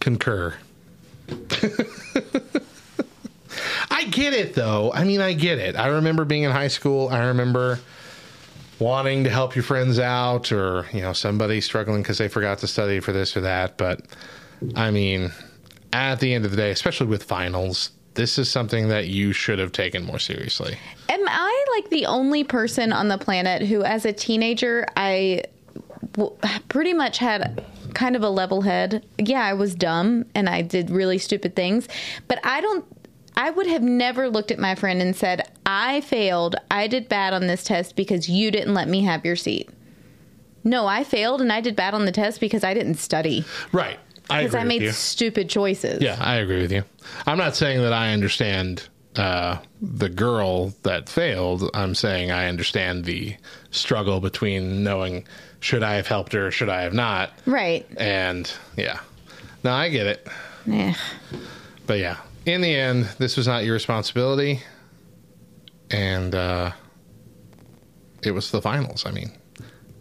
S3: concur. I get it though. I mean, I get it. I remember being in high school. I remember wanting to help your friends out or, you know, somebody struggling because they forgot to study for this or that. But I mean, at the end of the day, especially with finals, this is something that you should have taken more seriously.
S2: Am I like the only person on the planet who, as a teenager, I w- pretty much had kind of a level head? Yeah, I was dumb and I did really stupid things, but I don't. I would have never looked at my friend and said, I failed. I did bad on this test because you didn't let me have your seat. No, I failed and I did bad on the test because I didn't study.
S3: Right. I
S2: Because I made
S3: you.
S2: stupid choices.
S3: Yeah, I agree with you. I'm not saying that I understand uh, the girl that failed. I'm saying I understand the struggle between knowing should I have helped her, should I have not,
S2: Right.
S3: and yeah. No, I get it.
S2: Eh.
S3: But yeah, in the end, this was not your responsibility, and uh, it was the finals. I mean,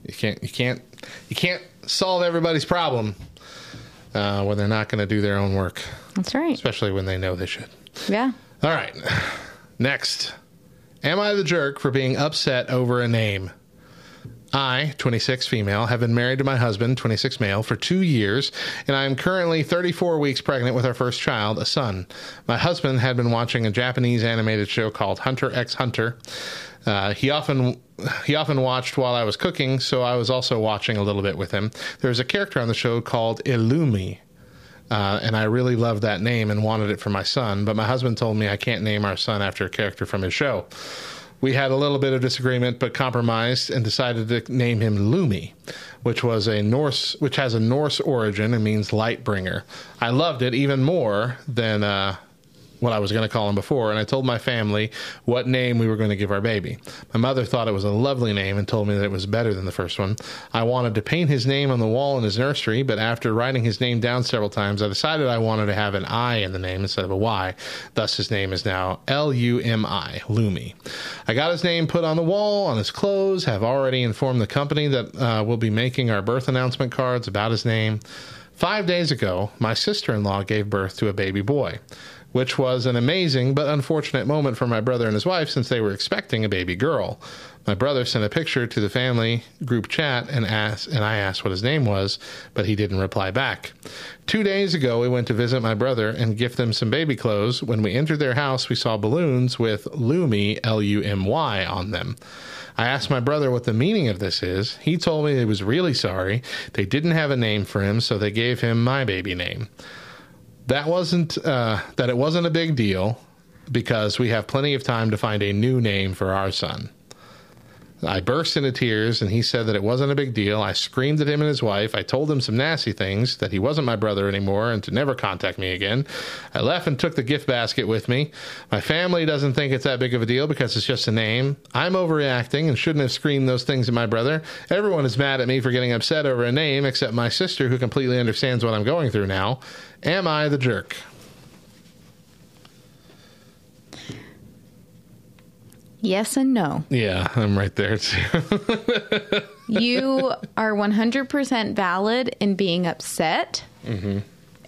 S3: you can't, you can't, you can't solve everybody's problem uh, when they're not going to do their own work
S2: That's right.
S3: especially when they know they should.
S2: Yeah.
S3: All right. Next. Am I the jerk for being upset over a name? I, 26 female, have been married to my husband, 26 male, for two years, and I am currently 34 weeks pregnant with our first child, a son. My husband had been watching a Japanese animated show called Hunter x Hunter. Uh, he often he often watched while I was cooking, so I was also watching a little bit with him. There was a character on the show called Illumi, uh, and I really loved that name and wanted it for my son. But my husband told me I can't name our son after a character from his show. We had a little bit of disagreement, but compromised and decided to name him Lumi, which was a Norse, which has a Norse origin and means light bringer. I loved it even more than uh, what I was going to call him before, and I told my family what name we were going to give our baby. My mother thought it was a lovely name and told me that it was better than the first one. I wanted to paint his name on the wall in his nursery, but after writing his name down several times, I decided I wanted to have an I in the name instead of a Y. Thus, his name is now L U M I, Lumi. I got his name put on the wall, on his clothes, have already informed the company that uh, will be making our birth announcement cards about his name. Five days ago, my sister in law gave birth to a baby boy. Which was an amazing but unfortunate moment for my brother and his wife since they were expecting a baby girl. My brother sent a picture to the family group chat and asked, and I asked what his name was, but he didn't reply back. Two days ago, we went to visit my brother and gift them some baby clothes. When we entered their house, we saw balloons with Lumi, L U M Y, on them. I asked my brother what the meaning of this is. He told me he was really sorry. They didn't have a name for him, so they gave him my baby name. That wasn't uh, that it wasn't a big deal because we have plenty of time to find a new name for our son. I burst into tears and he said that it wasn't a big deal. I screamed at him and his wife. I told him some nasty things that he wasn't my brother anymore and to never contact me again. I left and took the gift basket with me. My family doesn't think it's that big of a deal because it's just a name. I'm overreacting and shouldn't have screamed those things at my brother. Everyone is mad at me for getting upset over a name except my sister who completely understands what I'm going through now. Am I the jerk?
S2: Yes and no.
S3: Yeah, I'm right there too.
S2: You are 100% valid in being upset. Mm-hmm.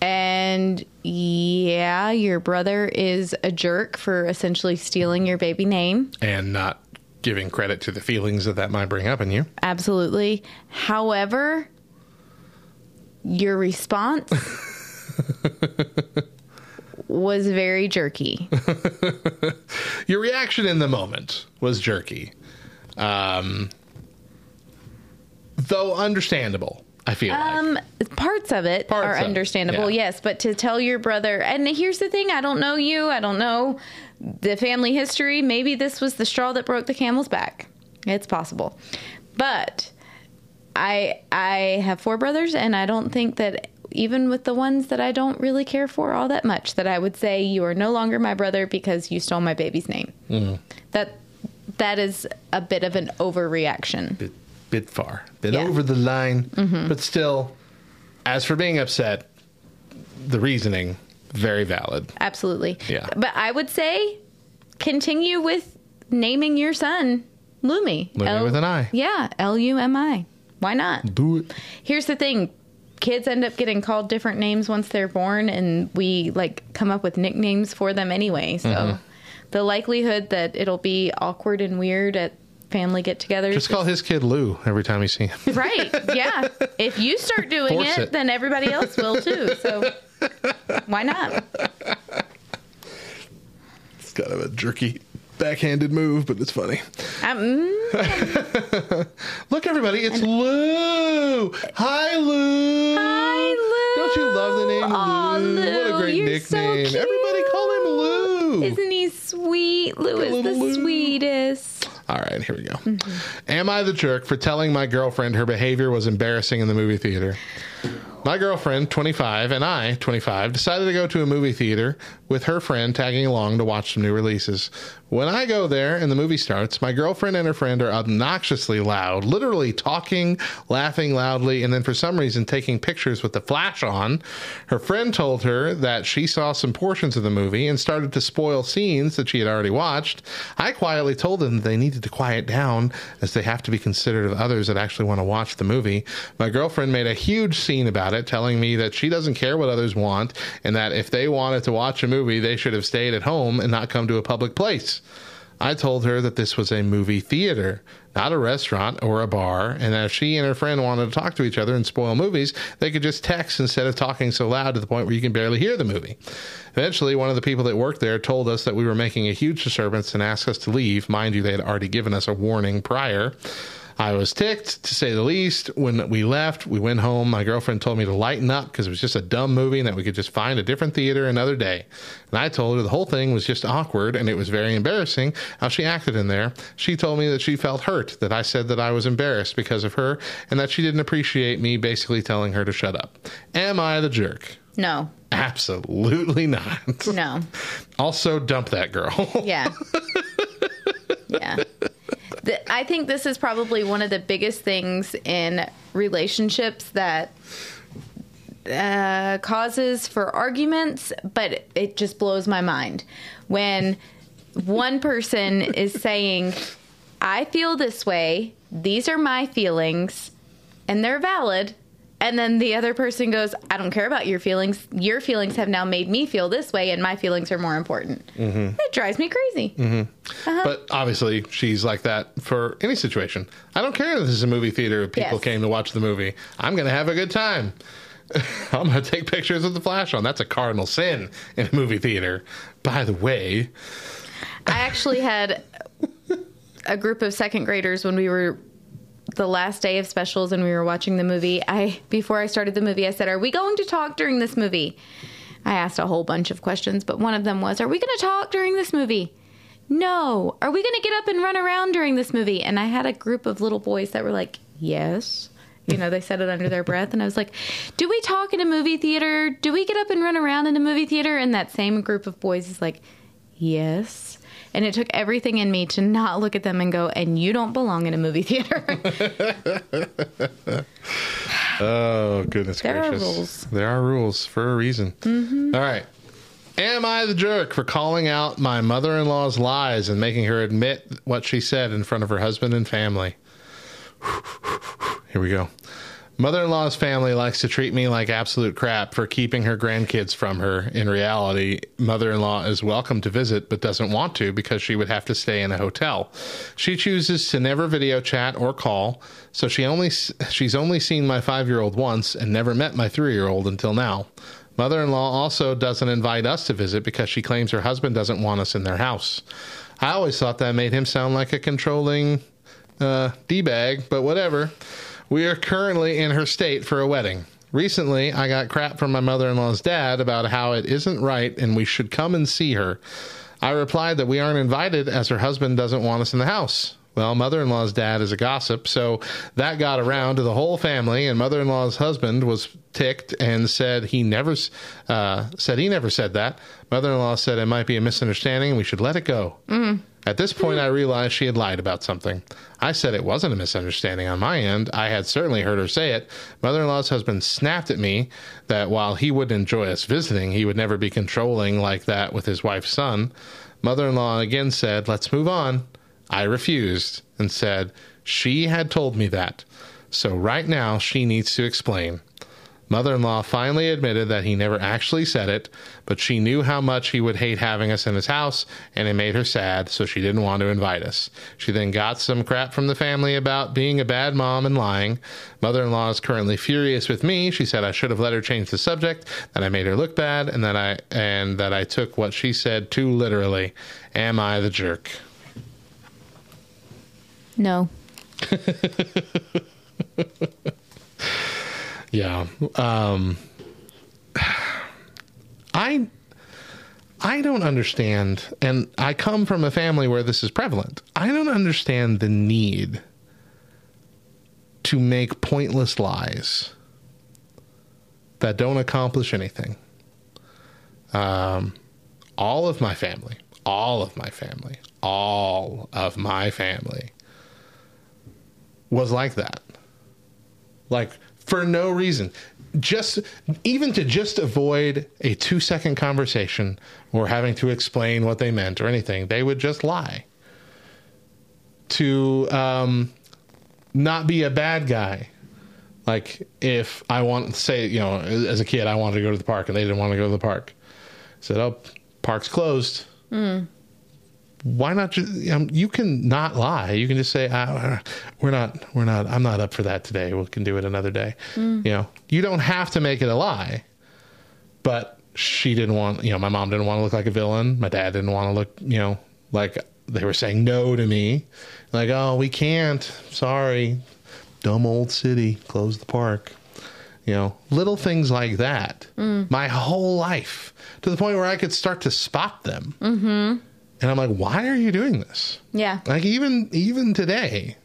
S2: And yeah, your brother is a jerk for essentially stealing your baby name.
S3: and not giving credit to the feelings that that might bring up in you.
S2: Absolutely. However, your response was very jerky.
S3: Your reaction in the moment was jerky. Um, though understandable, I feel like.
S2: Um, parts of it
S3: Parts
S2: are
S3: of it,
S2: understandable,
S3: yeah.
S2: yes. But to tell your brother, and here's the thing: I don't know you. I don't know the family history. Maybe this was the straw that broke the camel's back. It's possible, but I I have four brothers, and I don't think that even with the ones that I don't really care for all that much, that I would say you are no longer my brother because you stole my baby's name.
S3: Mm-hmm.
S2: That that is a bit of an overreaction.
S3: bit, bit far, bit
S2: Yeah.
S3: over the line, but still, as for being upset, the reasoning, very valid.
S2: Absolutely.
S3: Yeah.
S2: But I would say continue with naming your son Lumi.
S3: Lumi with an I.
S2: Yeah, L U M I. Why not?
S3: Do it.
S2: Here's the thing. Kids end up getting called different names once they're born and we like come up with nicknames for them anyway. So
S3: Mm-hmm.
S2: the likelihood that it'll be awkward and weird at family get-togethers
S3: Just call his kid Lou every time you see him.
S2: Right. Yeah. If you start doing it,
S3: it.
S2: then everybody else will too. So why not?
S3: it's kind of a jerky, backhanded move, but it's funny.
S2: Um,
S3: Look, everybody, it's Lou. Hi, Lou.
S2: Hi, Lou.
S3: Don't you love the name
S2: Aw,
S3: Lou? What a great
S2: you're
S3: nickname.
S2: cute.
S3: Everybody call him Lou.
S2: Isn't he sweet? Lou is the
S3: Lou.
S2: sweetest.
S3: All right, here we go.
S2: Mm-hmm.
S3: Am I the jerk for telling my girlfriend her behavior was embarrassing in the movie theater? My girlfriend, 25, and I, 25, decided to go to a movie theater with her friend tagging along to watch some new releases. When I go there and the movie starts, my girlfriend and her friend are obnoxiously loud, literally talking, laughing loudly, and then for some reason taking pictures with the flash on. Her friend told her that she saw some portions of the movie and started to spoil scenes that she had already watched. I quietly told them that they needed to quiet down as they have to be considerate of others that actually want to watch the movie. My girlfriend made a huge scene about it, telling me that she doesn't care what others want and that if they wanted to watch a movie, they should have stayed at home and not come to a public place. I told her that this was a movie theater, not a restaurant or a bar, and that if she and her friend wanted to talk to each other and spoil movies, they could just text instead of talking so loud to the point where you can barely hear the movie. Eventually, one of the people that worked there told us that we were making a huge disturbance and asked us to leave. Mind you, they had already given us a warning prior. I was ticked, to say the least. When we left, we went home. My girlfriend told me to lighten up because it was just a dumb movie and that we could just find a different theater another day. And I told her the whole thing was just awkward and it was very embarrassing how she acted in there. She told me that she felt hurt that I said that I was embarrassed because of her and that she didn't appreciate me basically telling her to shut up. Am I the jerk?
S2: No,
S3: Absolutely not.
S2: no.
S3: Also, dump that girl.
S2: Yeah. yeah. I think this is probably one of the biggest things in relationships that uh, causes for arguments, but it just blows my mind. When one person is saying, I feel this way, these are my feelings, and they're valid, And then the other person goes, I don't care about your feelings. Your feelings have now made me feel this way, and my feelings are more important.
S3: Mm-hmm.
S2: It drives me crazy.
S3: But obviously, she's like that for any situation. I don't care if this is a movie theater. if People
S2: Yes.
S3: came to watch the movie. I'm going to have a good time. I'm going to take pictures with the flash on. That's a cardinal sin in a movie theater. By the way,
S2: I actually had a group of second graders when we were the last day of specials and we were watching the movie. I before I started the movie, I said, "Are we going to talk during this movie?" I asked a whole bunch of questions, but one of them was, "Are we going to talk during this movie?" No. Are we going to get up and run around during this movie? And I had a group of little boys that were like, "Yes." You know, they said it under their breath, and I was like, "Do we talk in a movie theater? Do we get up and run around in a movie theater?" And that same group of boys is like, Yes. And it took everything in me to not look at them and go, and you don't belong in a movie theater.
S3: Oh, goodness
S2: There are
S3: gracious.
S2: rules.
S3: There are rules for a reason. Mm-hmm. All right. Am I the jerk for calling out my mother in law's lies and making her admit what she said in front of her husband and family? Here we go. Mother in law's family likes to treat me like absolute crap for keeping her grandkids from her. In reality, mother in law is welcome to visit but doesn't want to because she would have to stay in a hotel. She chooses to never video chat or call, so she only she's only seen my 5-year-old once and never met my 3-year-old until now. Mother in law also doesn't invite us to visit because she claims her husband doesn't want us in their house. I always thought that made him sound like a controlling uh, D bag, but whatever. We are currently in her state for a wedding. Recently, I got crap from my mother in law's dad about how it isn't right and we should come and see her. I replied that we aren't invited as her husband doesn't want us in the house. Well, mother in law's dad is a gossip, so that got around to the whole family, and mother in law's husband was ticked and said he never uh, said he never said that. Mother in law said it might be a misunderstanding and we should let it go. At this point, I realized she had lied about something. I said it wasn't a misunderstanding on my end. I had certainly heard her say it. Mother in law's husband snapped at me that while he wouldn't enjoy us visiting, he would never be controlling like that with his wife's son. Mother in law again said, Let's move on. I refused and said, She had told me that. So right now, she needs to explain. Mother in law finally admitted that he never actually said it, but she knew how much he would hate having us in his house, and it made her sad, so she didn't want to invite us. She then got some crap from the family about being a bad mom and lying. Mother in law is currently furious with me. She said I should have let her change the subject, that I made her look bad, and that I and that I took what she said too literally. Am I the jerk?
S2: no.
S3: Yeah. Um I I don't understand and I come from a family where this is prevalent. I don't understand the need to make pointless lies that don't accomplish anything. Um all of my family, all of my family, all of my family was like that like for no reason. Just even to just avoid a two second conversation or having to explain what they meant or anything they would just lie. To um, not be a bad guy. Like if i want say you know as a kid i wanted to go to the park and they didn't want to go to the park. Said oh park's closed why not just um, you can not lie. You can just say ah, we're not we're not i'm not up for that today. We can do it another day. You know you don't have to make it a lie but she didn't want you know my mom didn't want to look like a villain. My dad didn't want to look you know like they were saying no to me. Like oh we can't. Sorry. Dumb old city. Close the park. You know little things like that. My whole life to the point where i could start to spot them and I'm like, why are you doing this?
S2: Yeah.
S3: Like even even today,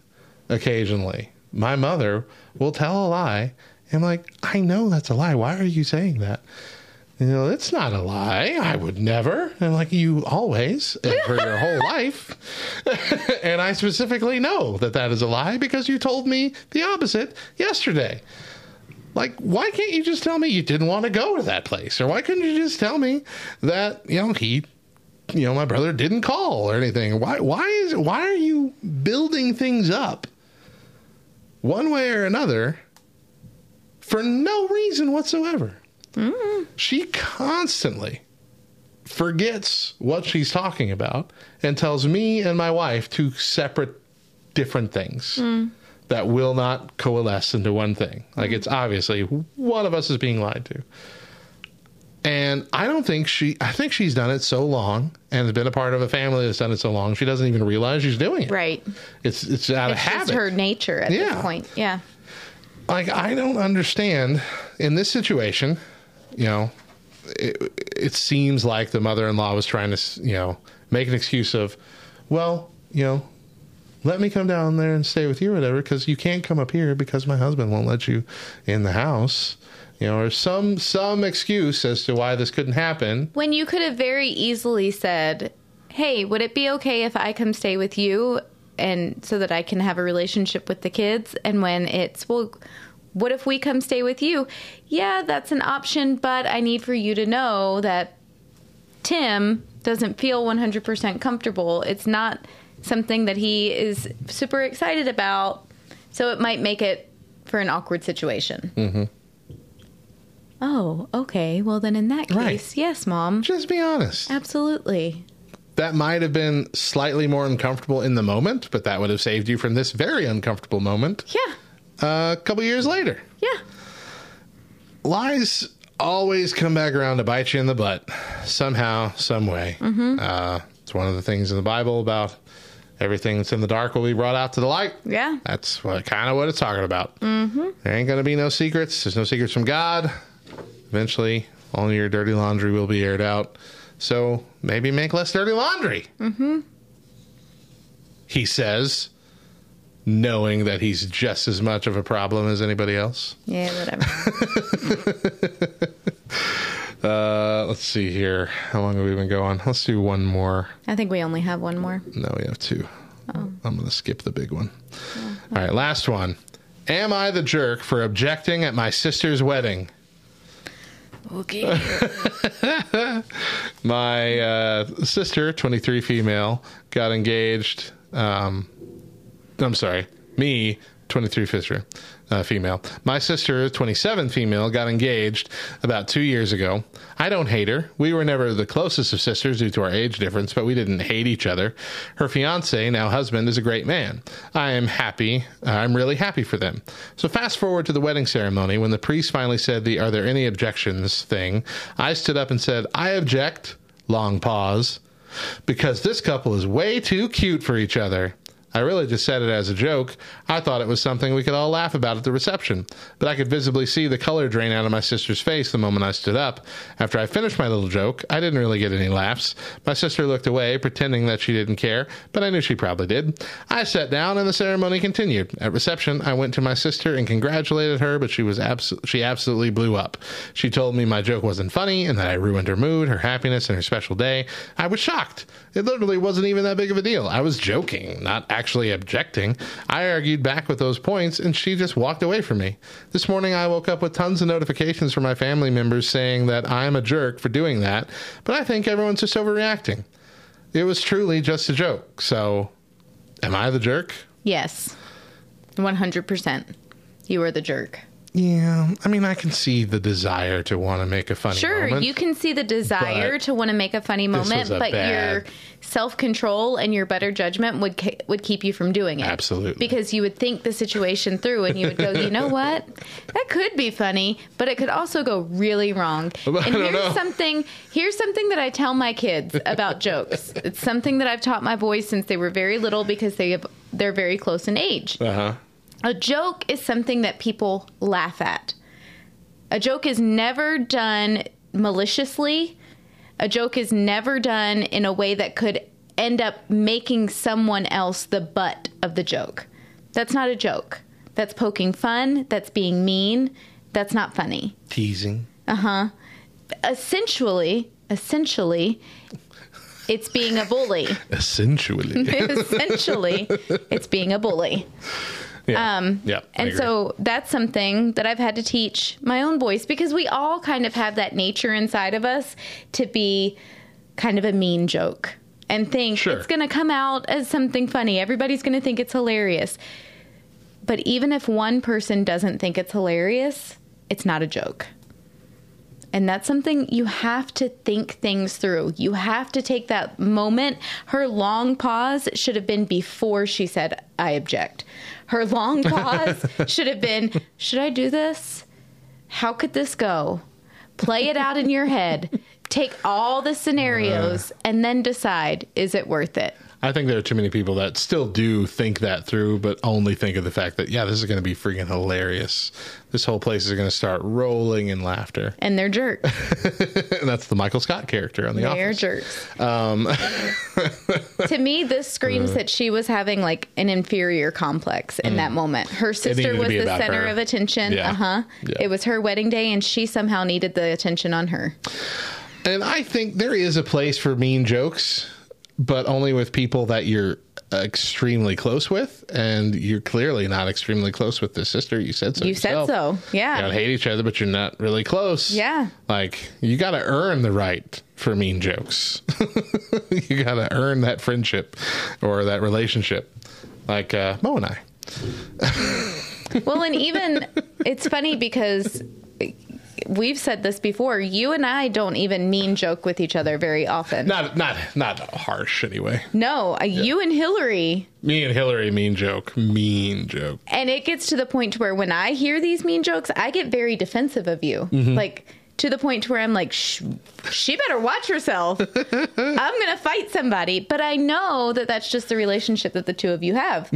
S3: occasionally, my mother will tell a lie. And I'm like, I know that's a lie. Why are you saying that? You know, it's not a lie. I would never. And I'm like, you always and for your whole life. and I specifically know that that is a lie because you told me the opposite yesterday. Like, why can't you just tell me you didn't want to go to that place? Or why couldn't you just tell me that, you know, he you know my brother didn't call or anything why why is why are you building things up one way or another for no reason whatsoever. Mm-hmm. She constantly forgets what she's talking about and tells me and my wife two separate different things mm. that will not coalesce into one thing. Like mm. it's obviously one of us is being lied to. And I don't think she I think she's done it so long and has been a part of a family that's done it so long she doesn't even realize she's doing it.
S2: Right.
S3: It's it's out of habit.
S2: just her nature at
S3: Yeah.
S2: this point. Yeah.
S3: like I don't understand in this situation, you know, it, it seems like the mother-in-law was trying to, you know, make an excuse of, well, you know, let me come down there and stay with you or whatever because you can't come up here because my husband won't let you in the house, you know, or some some excuse as to why this couldn't happen.
S2: When you could have very easily said, "Hey, would it be okay if I come stay with you and so that I can have a relationship with the kids?" And when it's, "Well, what if we come stay with you?" Yeah, that's an option, but I need for you to know that Tim doesn't feel 100% comfortable. It's not something that he is super excited about, so it might make it for an awkward situation. Mm-hmm. Oh, okay. Well, then in that case,
S3: Right.
S2: yes, mom.
S3: Just be honest.
S2: Absolutely.
S3: That might have been slightly more uncomfortable in the moment, but that would have saved you from this very uncomfortable moment
S2: Yeah.
S3: uh, a couple years later.
S2: Yeah.
S3: lies always come back around to bite you in the butt somehow, some way. Uh, it's one of the things in the Bible about everything that's in the dark will be brought out to the light.
S2: Yeah.
S3: That's what kind of what it's talking about. Mm-hmm. There ain't going to be no secrets. There's no secrets from God. Eventually, all your dirty laundry will be aired out. So maybe make less dirty laundry. Mm-hmm. He says, knowing that he's just as much of a problem as anybody else.
S2: Yeah, whatever.
S3: Uh, let's see here. How long have we been going? Let's do one more.
S2: I think we only have one more.
S3: No, we have two. I'm going to skip the big one. All right, last one. Am I the jerk for objecting at my sister's wedding?
S2: Okay.
S3: My uh, sister, 23 female, got engaged. Um, I'm sorry, me, 23 sister, uh, female. My sister, 27 female, got engaged about two years ago. I don't hate her. We were never the closest of sisters due to our age difference, but we didn't hate each other. Her fiance, now husband, is a great man. I am happy. Uh, I'm really happy for them. So fast forward to the wedding ceremony when the priest finally said the "Are there any objections?" thing. I stood up and said, "I object." Long pause because this couple is way too cute for each other. I really just said it as a joke. I thought it was something we could all laugh about at the reception, but I could visibly see the color drain out of my sister's face the moment I stood up. After I finished my little joke, I didn't really get any laughs. My sister looked away, pretending that she didn't care, but I knew she probably did. I sat down and the ceremony continued. At reception, I went to my sister and congratulated her, but she was abs- she absolutely blew up. She told me my joke wasn't funny and that I ruined her mood, her happiness, and her special day. I was shocked. It literally wasn't even that big of a deal. I was joking, not actually objecting. I argued back with those points, and she just walked away from me. This morning, I woke up with tons of notifications from my family members saying that I'm a jerk for doing that, but I think everyone's just overreacting. It was truly just a joke. So, am I the jerk?
S2: yes. 100%. You are the jerk.
S3: Yeah, I mean, I can see the desire to want to make a funny
S2: Sure,
S3: moment.
S2: you can see the desire to want to make a funny moment,
S3: a
S2: but
S3: bad-
S2: your self-control and your better judgment would ke- would keep you from doing it.
S3: Absolutely.
S2: Because you would think the situation through and you would go, "You know what? That could be funny, but it could also go really wrong." And here's
S3: know.
S2: something here's something that I tell my kids about jokes. It's something that I've taught my boys since they were very little because they have, they're very close in age.
S3: Uh huh.
S2: A joke is something that people laugh at. A joke is never done maliciously. A joke is never done in a way that could end up making someone else the butt of the joke. That's not a joke. That's poking fun. That's being mean. That's not funny.
S3: Teasing. Uh huh.
S2: Essentially, essentially, it's being a bully.
S3: Essentially.
S2: essentially, it's being a bully.
S3: yeah.
S2: Um,
S3: yeah.
S2: And so that's something that I've had to teach my own boys because we all kind of have that nature inside of us to be kind of a mean joke and think
S3: Sure.
S2: it's going to come out as something funny. Everybody's going to think it's hilarious. But even if one person doesn't think it's hilarious, it's not a joke. And that's something you have to think things through. You have to take that moment. Her long pause should have been before she said, I object. Her long pause should have been, Should I do this? How could this go? Play it out in your head. Take all the scenarios uh. and then decide, is it worth it?
S3: I think there are too many people that still do think that through, but only think of the fact that, yeah, this is going to be freaking hilarious. This whole place is going to start rolling in laughter.
S2: And they're jerks.
S3: and that's the Michael Scott character on The
S2: They're
S3: Office.
S2: jerks.
S3: Um,
S2: to me, this screams
S3: Uh.
S2: that she was having like an inferior complex in that moment. Her sister
S3: Mm.
S2: was the center
S3: her.
S2: of attention.
S3: Yeah.
S2: Uh huh.
S3: Yeah.
S2: It was her wedding day, and she somehow needed the attention on her.
S3: And I think there is a place for mean jokes, but only with people that you're extremely close with. And you're clearly not extremely close with this sister. You said so.
S2: You said so. Yeah.
S3: You don't hate each other, but you're not really close.
S2: Yeah.
S3: Like, you got to earn the right for mean jokes. you got to earn that friendship or that relationship. Like uh, Mo and I.
S2: Well, and even it's funny because we've said this before. You and I don't even mean joke with each other very often.
S3: Not not not harsh anyway.
S2: No, uh you and Hillary,
S3: Me and Hillary mean joke. Mean joke.
S2: and it gets to the point to where when I hear these mean jokes, I get very defensive of you.
S3: Mm-hmm.
S2: Like to the point to where I'm like, she better watch herself. I'm gonna fight somebody, but I know that that's just the relationship that the two of you have.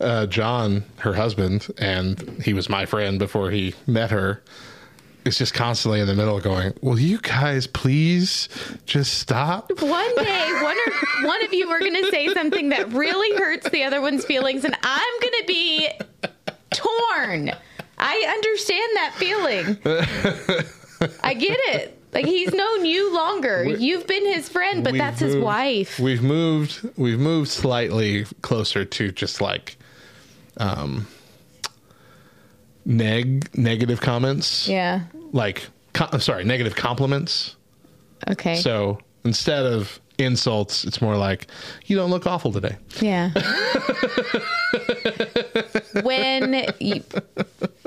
S3: uh, John, her husband, and he was my friend before he met her, is just constantly in the middle going, Will you guys please just stop?
S2: One day, one or one of you are going to say something that really hurts the other one's feelings, and I'm going to be torn. I understand that feeling. I get it. Like he's known you longer. You've been his friend, but that's his wife.
S3: We've moved we've moved slightly closer to just like um neg negative comments.
S2: Yeah.
S3: Like co- I'm sorry, negative compliments.
S2: Okay.
S3: So instead of insults, it's more like, you don't look awful today.
S2: Yeah. when you,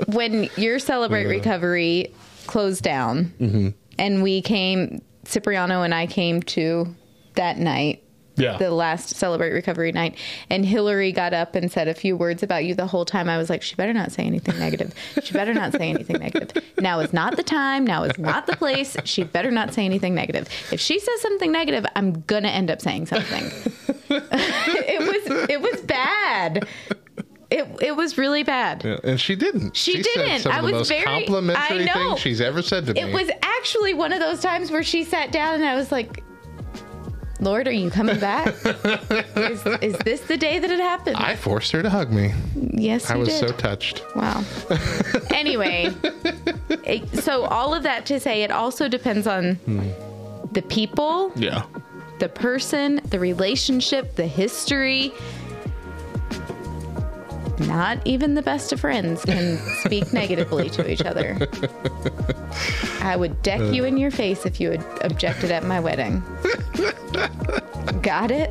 S2: when your celebrate recovery closed down, mm-hmm. and we came, Cipriano and I came to that night,
S3: Yeah.
S2: the last celebrate recovery night, and Hillary got up and said a few words about you the whole time. I was like, she better not say anything negative. She better not say anything negative. Now is not the time. Now is not the place. She better not say anything negative. If she says something negative, I'm gonna end up saying something. it was it was bad. It it was really bad.
S3: Yeah, and she didn't.
S2: She
S3: said
S2: didn't.
S3: some of
S2: I
S3: the
S2: was
S3: most
S2: very-
S3: complimentary
S2: I know.
S3: she's ever said to me.
S2: It was actually one of those times where she sat down and I was like, Lord, are you coming back? is, is this the day that it happened?
S3: I forced her to hug me.
S2: yes,
S3: I
S2: you
S3: was
S2: did.
S3: so touched.
S2: Wow. anyway, it- so all of that to say, it also depends on hmm. the people,
S3: Yeah.
S2: the person, the relationship, the history. Not even the best of friends can speak negatively to each other. I would deck you in your face if you had objected at my wedding. Got it?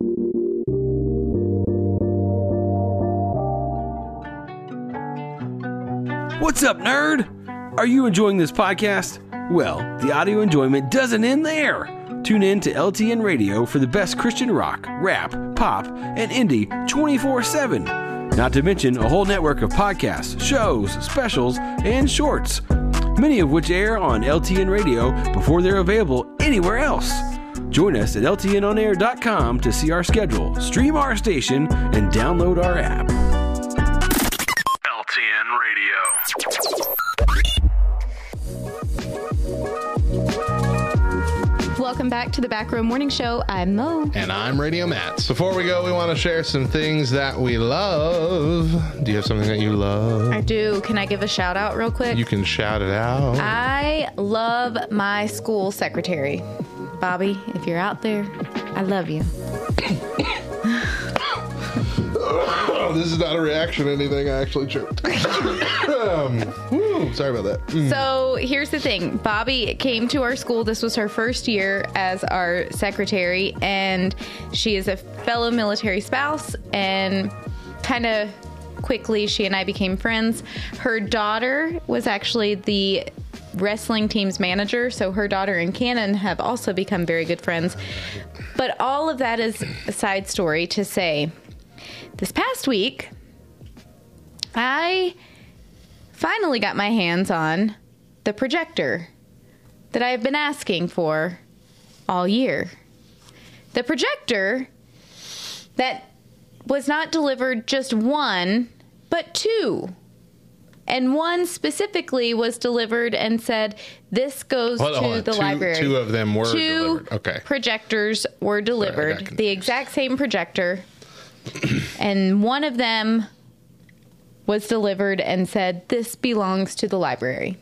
S6: What's up, nerd? Are you enjoying this podcast? Well, the audio enjoyment doesn't end there. Tune in to LTN Radio for the best Christian rock, rap, pop, and indie 24 7. Not to mention a whole network of podcasts, shows, specials, and shorts, many of which air on LTN Radio before they're available anywhere else. Join us at LTNOnAir.com to see our schedule, stream our station, and download our app.
S2: Welcome back to the Back Row Morning Show. I'm Mo.
S3: And I'm Radio Matt. Before we go, we want to share some things that we love. Do you have something that you love?
S2: I do. Can I give a shout out real quick?
S3: You can shout it out.
S2: I love my school secretary. Bobby, if you're out there, I love you.
S3: Oh, this is not a reaction to anything. I actually choked. um, sorry about that. Mm.
S2: So here's the thing Bobby came to our school. This was her first year as our secretary, and she is a fellow military spouse. And kind of quickly, she and I became friends. Her daughter was actually the wrestling team's manager, so her daughter and Cannon have also become very good friends. But all of that is a side story to say this past week, I finally got my hands on the projector that I have been asking for all year. The projector that was not delivered just one, but two. And one specifically was delivered and said, This goes
S3: Hold
S2: to
S3: on, hold
S2: the
S3: Two-
S2: library.
S3: two of them were
S2: Two
S3: delivered. Okay.
S2: projectors were delivered.
S3: confused.
S2: the exact same projector. and one of them was delivered and said, This belongs to the library.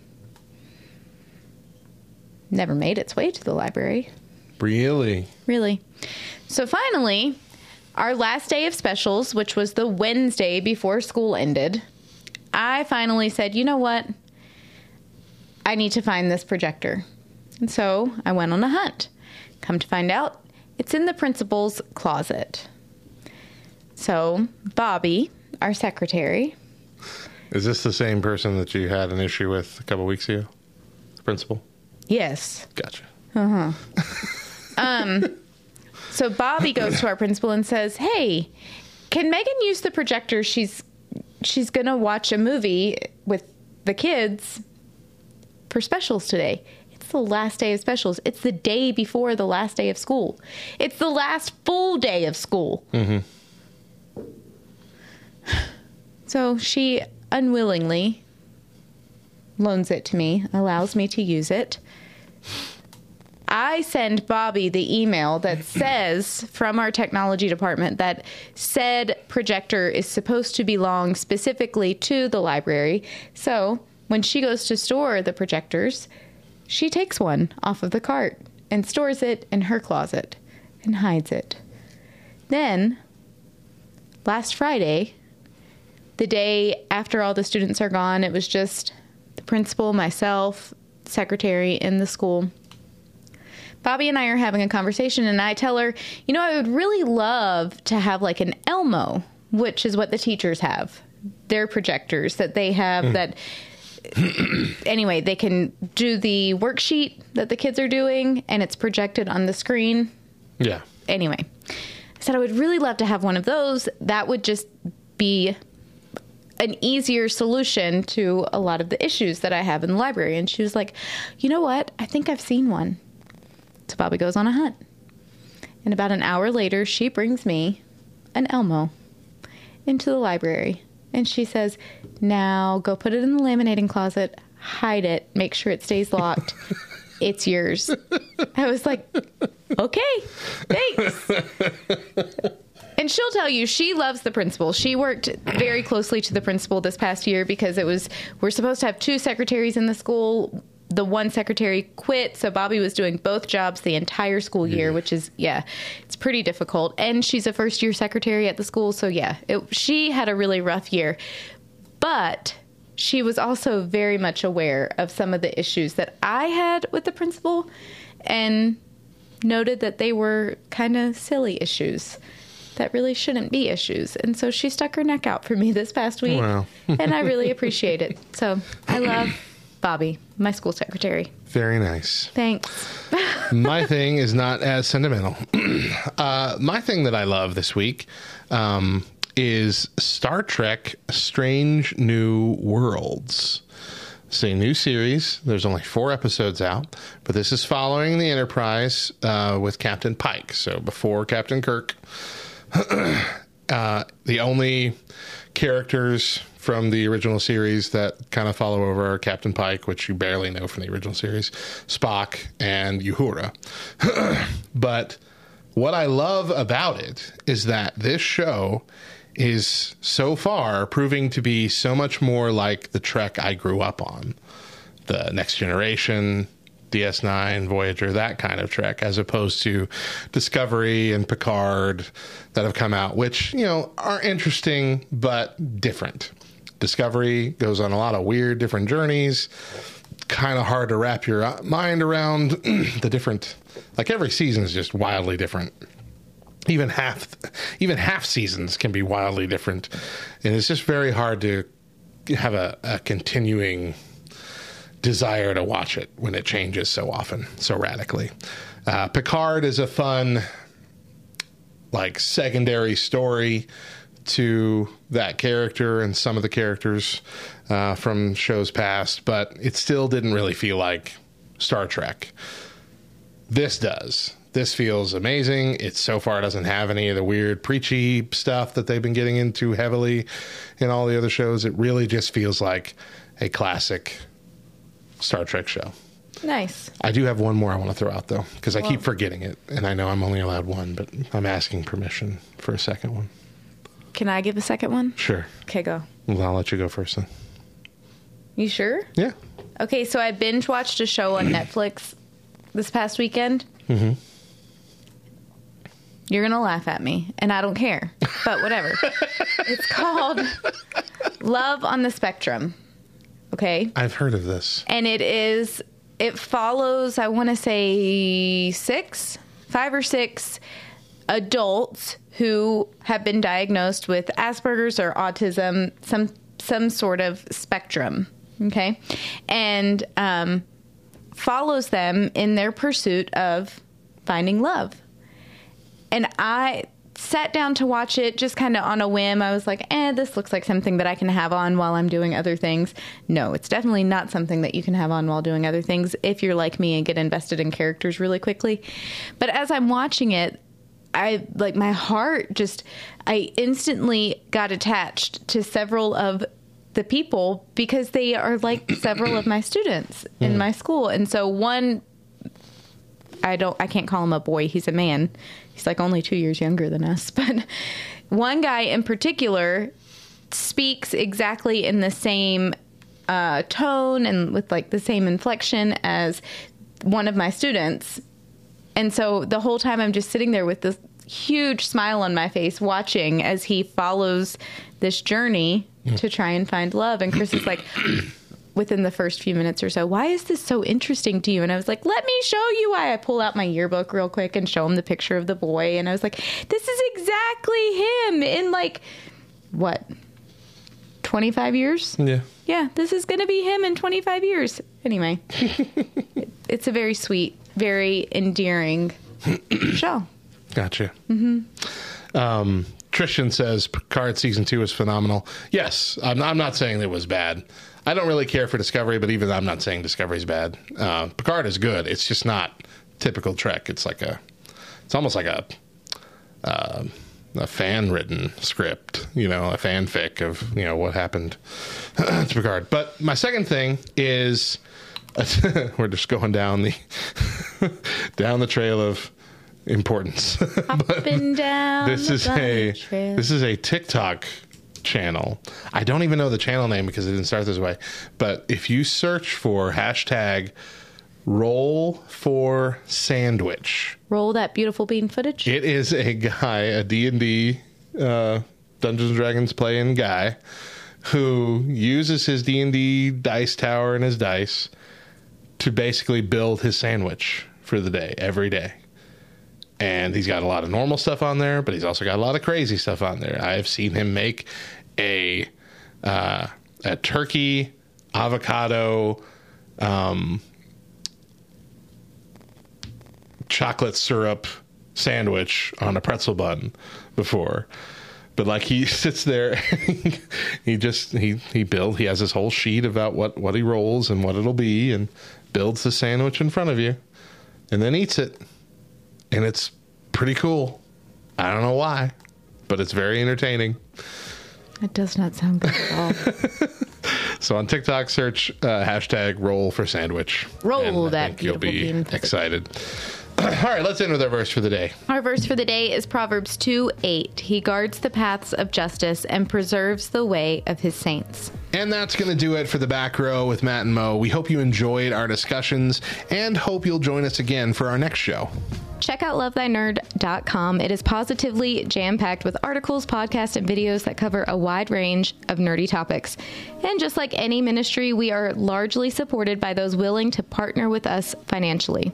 S2: Never made its way to the library.
S3: Really?
S2: Really. So finally, our last day of specials, which was the Wednesday before school ended, I finally said, you know what? I need to find this projector. And so I went on a hunt. Come to find out, it's in the principal's closet. So Bobby, our secretary,
S3: Is this the same person that you had an issue with a couple weeks ago? The principal?
S2: yes,
S3: Gotcha. Uh huh.
S2: um, so Bobby goes to our principal and says, "Hey, can Megan use the projector? She's she's gonna watch a movie with the kids for specials today. It's the last day of specials. It's the day before the last day of school. It's the last full day of school. Mm-hmm. So she unwillingly loans it to me, allows me to use it." I send Bobby the email that says from our technology department that said projector is supposed to belong specifically to the library. So when she goes to store the projectors, she takes one off of the cart and stores it in her closet and hides it. Then, last Friday, the day after all the students are gone, it was just the principal, myself, secretary in the school. Bobby and I are having a conversation, and I tell her, you know, I would really love to have like an Elmo, which is what the teachers have. Their projectors that they have hmm. that. anyway, they can do the worksheet that the kids are doing, and it's projected on the screen.
S3: Yeah.
S2: Anyway, I said I would really love to have one of those. That would just be an easier solution to a lot of the issues that I have in the library. And she was like, you know what? I think I've seen one. So Bobby goes on a hunt. And about an hour later, she brings me an Elmo into the library. And she says, Now go put it in the laminating closet, hide it, make sure it stays locked. it's yours. I was like, Okay, thanks. And she'll tell you she loves the principal. She worked very closely to the principal this past year because it was we're supposed to have two secretaries in the school. The one secretary quit, so Bobby was doing both jobs the entire school year, mm-hmm. which is yeah, it's pretty difficult. And she's a first year secretary at the school, so yeah, it, she had a really rough year. But she was also very much aware of some of the issues that I had with the principal and noted that they were kind of silly issues that really shouldn't be issues. And so she stuck her neck out for me this past week.
S3: Wow.
S2: and I really appreciate it. So I love Bobby, my school secretary.
S3: Very nice.
S2: Thanks.
S3: my thing is not as sentimental. uh, my thing that I love this week um, is Star Trek Strange New Worlds. It's a new series. There's only four episodes out, but this is following the Enterprise uh, with Captain Pike. So before Captain Kirk, uh, the only characters from the original series that kind of follow over are Captain Pike, which you barely know from the original series, Spock, and Uhura. but what I love about it is that this show is so far proving to be so much more like the Trek I grew up on the Next Generation, DS9, Voyager, that kind of Trek, as opposed to Discovery and Picard that have come out, which, you know, are interesting but different. Discovery goes on a lot of weird, different journeys. Kind of hard to wrap your uh, mind around the different, like every season is just wildly different. Even half, even half seasons can be wildly different, and it's just very hard to have a, a continuing desire to watch it when it changes so often, so radically. Uh, Picard is a fun, like, secondary story to that character and some of the characters uh, from shows past, but it still didn't really feel like Star Trek. This does. This feels amazing. It so far doesn't have any of the weird preachy stuff that they've been getting into heavily in all the other shows. It really just feels like a classic Star Trek show.
S2: Nice.
S3: I do have one more I want to throw out though, because I keep forgetting it, and I know I'm only allowed one, but I'm asking permission for a second one.
S2: Can I give a second one?
S3: Sure.
S2: Okay, go.
S3: Well, I'll let you go first then.
S2: You sure?
S3: Yeah.
S2: Okay, so I binge watched a show on Netflix this past weekend.
S3: Mm-hmm.
S2: You're gonna laugh at me, and I don't care, but whatever. it's called Love on the Spectrum. Okay,
S3: I've heard of this.
S2: and it is it follows I want to say six, five or six adults who have been diagnosed with Asperger's or autism, some some sort of spectrum. Okay, and um, follows them in their pursuit of finding love. And I sat down to watch it just kind of on a whim. I was like, eh, this looks like something that I can have on while I'm doing other things. No, it's definitely not something that you can have on while doing other things if you're like me and get invested in characters really quickly. But as I'm watching it, I like my heart just, I instantly got attached to several of the people because they are like several of my students in my school. And so one I don't I can't call him a boy, he's a man. He's like only 2 years younger than us, but one guy in particular speaks exactly in the same uh, tone and with like the same inflection as one of my students. And so the whole time I'm just sitting there with this huge smile on my face watching as he follows this journey to try and find love. And Chris is like, within the first few minutes or so, why is this so interesting to you? And I was like, let me show you why. I pull out my yearbook real quick and show him the picture of the boy. And I was like, this is exactly him in like, what, 25 years?
S3: Yeah.
S2: Yeah, this is going to be him in 25 years. Anyway, it's a very sweet, very endearing show.
S3: Gotcha. Mm-hmm. Um, Tristan says Picard season two is phenomenal. Yes, I'm, I'm not saying it was bad. I don't really care for Discovery, but even I'm not saying Discovery's bad. Uh, Picard is good. It's just not typical Trek. It's like a, it's almost like a, uh, a fan written script, you know, a fanfic of you know what happened to Picard. But my second thing is, we're just going down the down the trail of importance.
S2: Up and down.
S3: this is a
S2: trail.
S3: this is a TikTok channel. I don't even know the channel name because it didn't start this way. But if you search for hashtag roll for sandwich,
S2: Roll that beautiful bean footage.
S3: it is a guy, a D&D uh, Dungeons and Dragons playing guy who uses his D&D dice tower and his dice to basically build his sandwich for the day every day. And he's got a lot of normal stuff on there, but he's also got a lot of crazy stuff on there. I have seen him make a uh, a turkey avocado um, chocolate syrup sandwich on a pretzel bun before. But like he sits there, he just he he build he has this whole sheet about what what he rolls and what it'll be, and builds the sandwich in front of you, and then eats it, and it's pretty cool. I don't know why, but it's very entertaining.
S2: That does not sound good at all.
S3: So on TikTok, search uh, hashtag roll for sandwich.
S2: Roll
S3: And I
S2: that
S3: think You'll be
S2: beautiful bean for the-
S3: excited. All right, let's end with our verse for the day.
S2: Our verse for the day is Proverbs 2 8. He guards the paths of justice and preserves the way of his saints.
S3: And that's going to do it for the back row with Matt and Mo. We hope you enjoyed our discussions and hope you'll join us again for our next show.
S2: Check out lovethynerd.com. It is positively jam packed with articles, podcasts, and videos that cover a wide range of nerdy topics. And just like any ministry, we are largely supported by those willing to partner with us financially.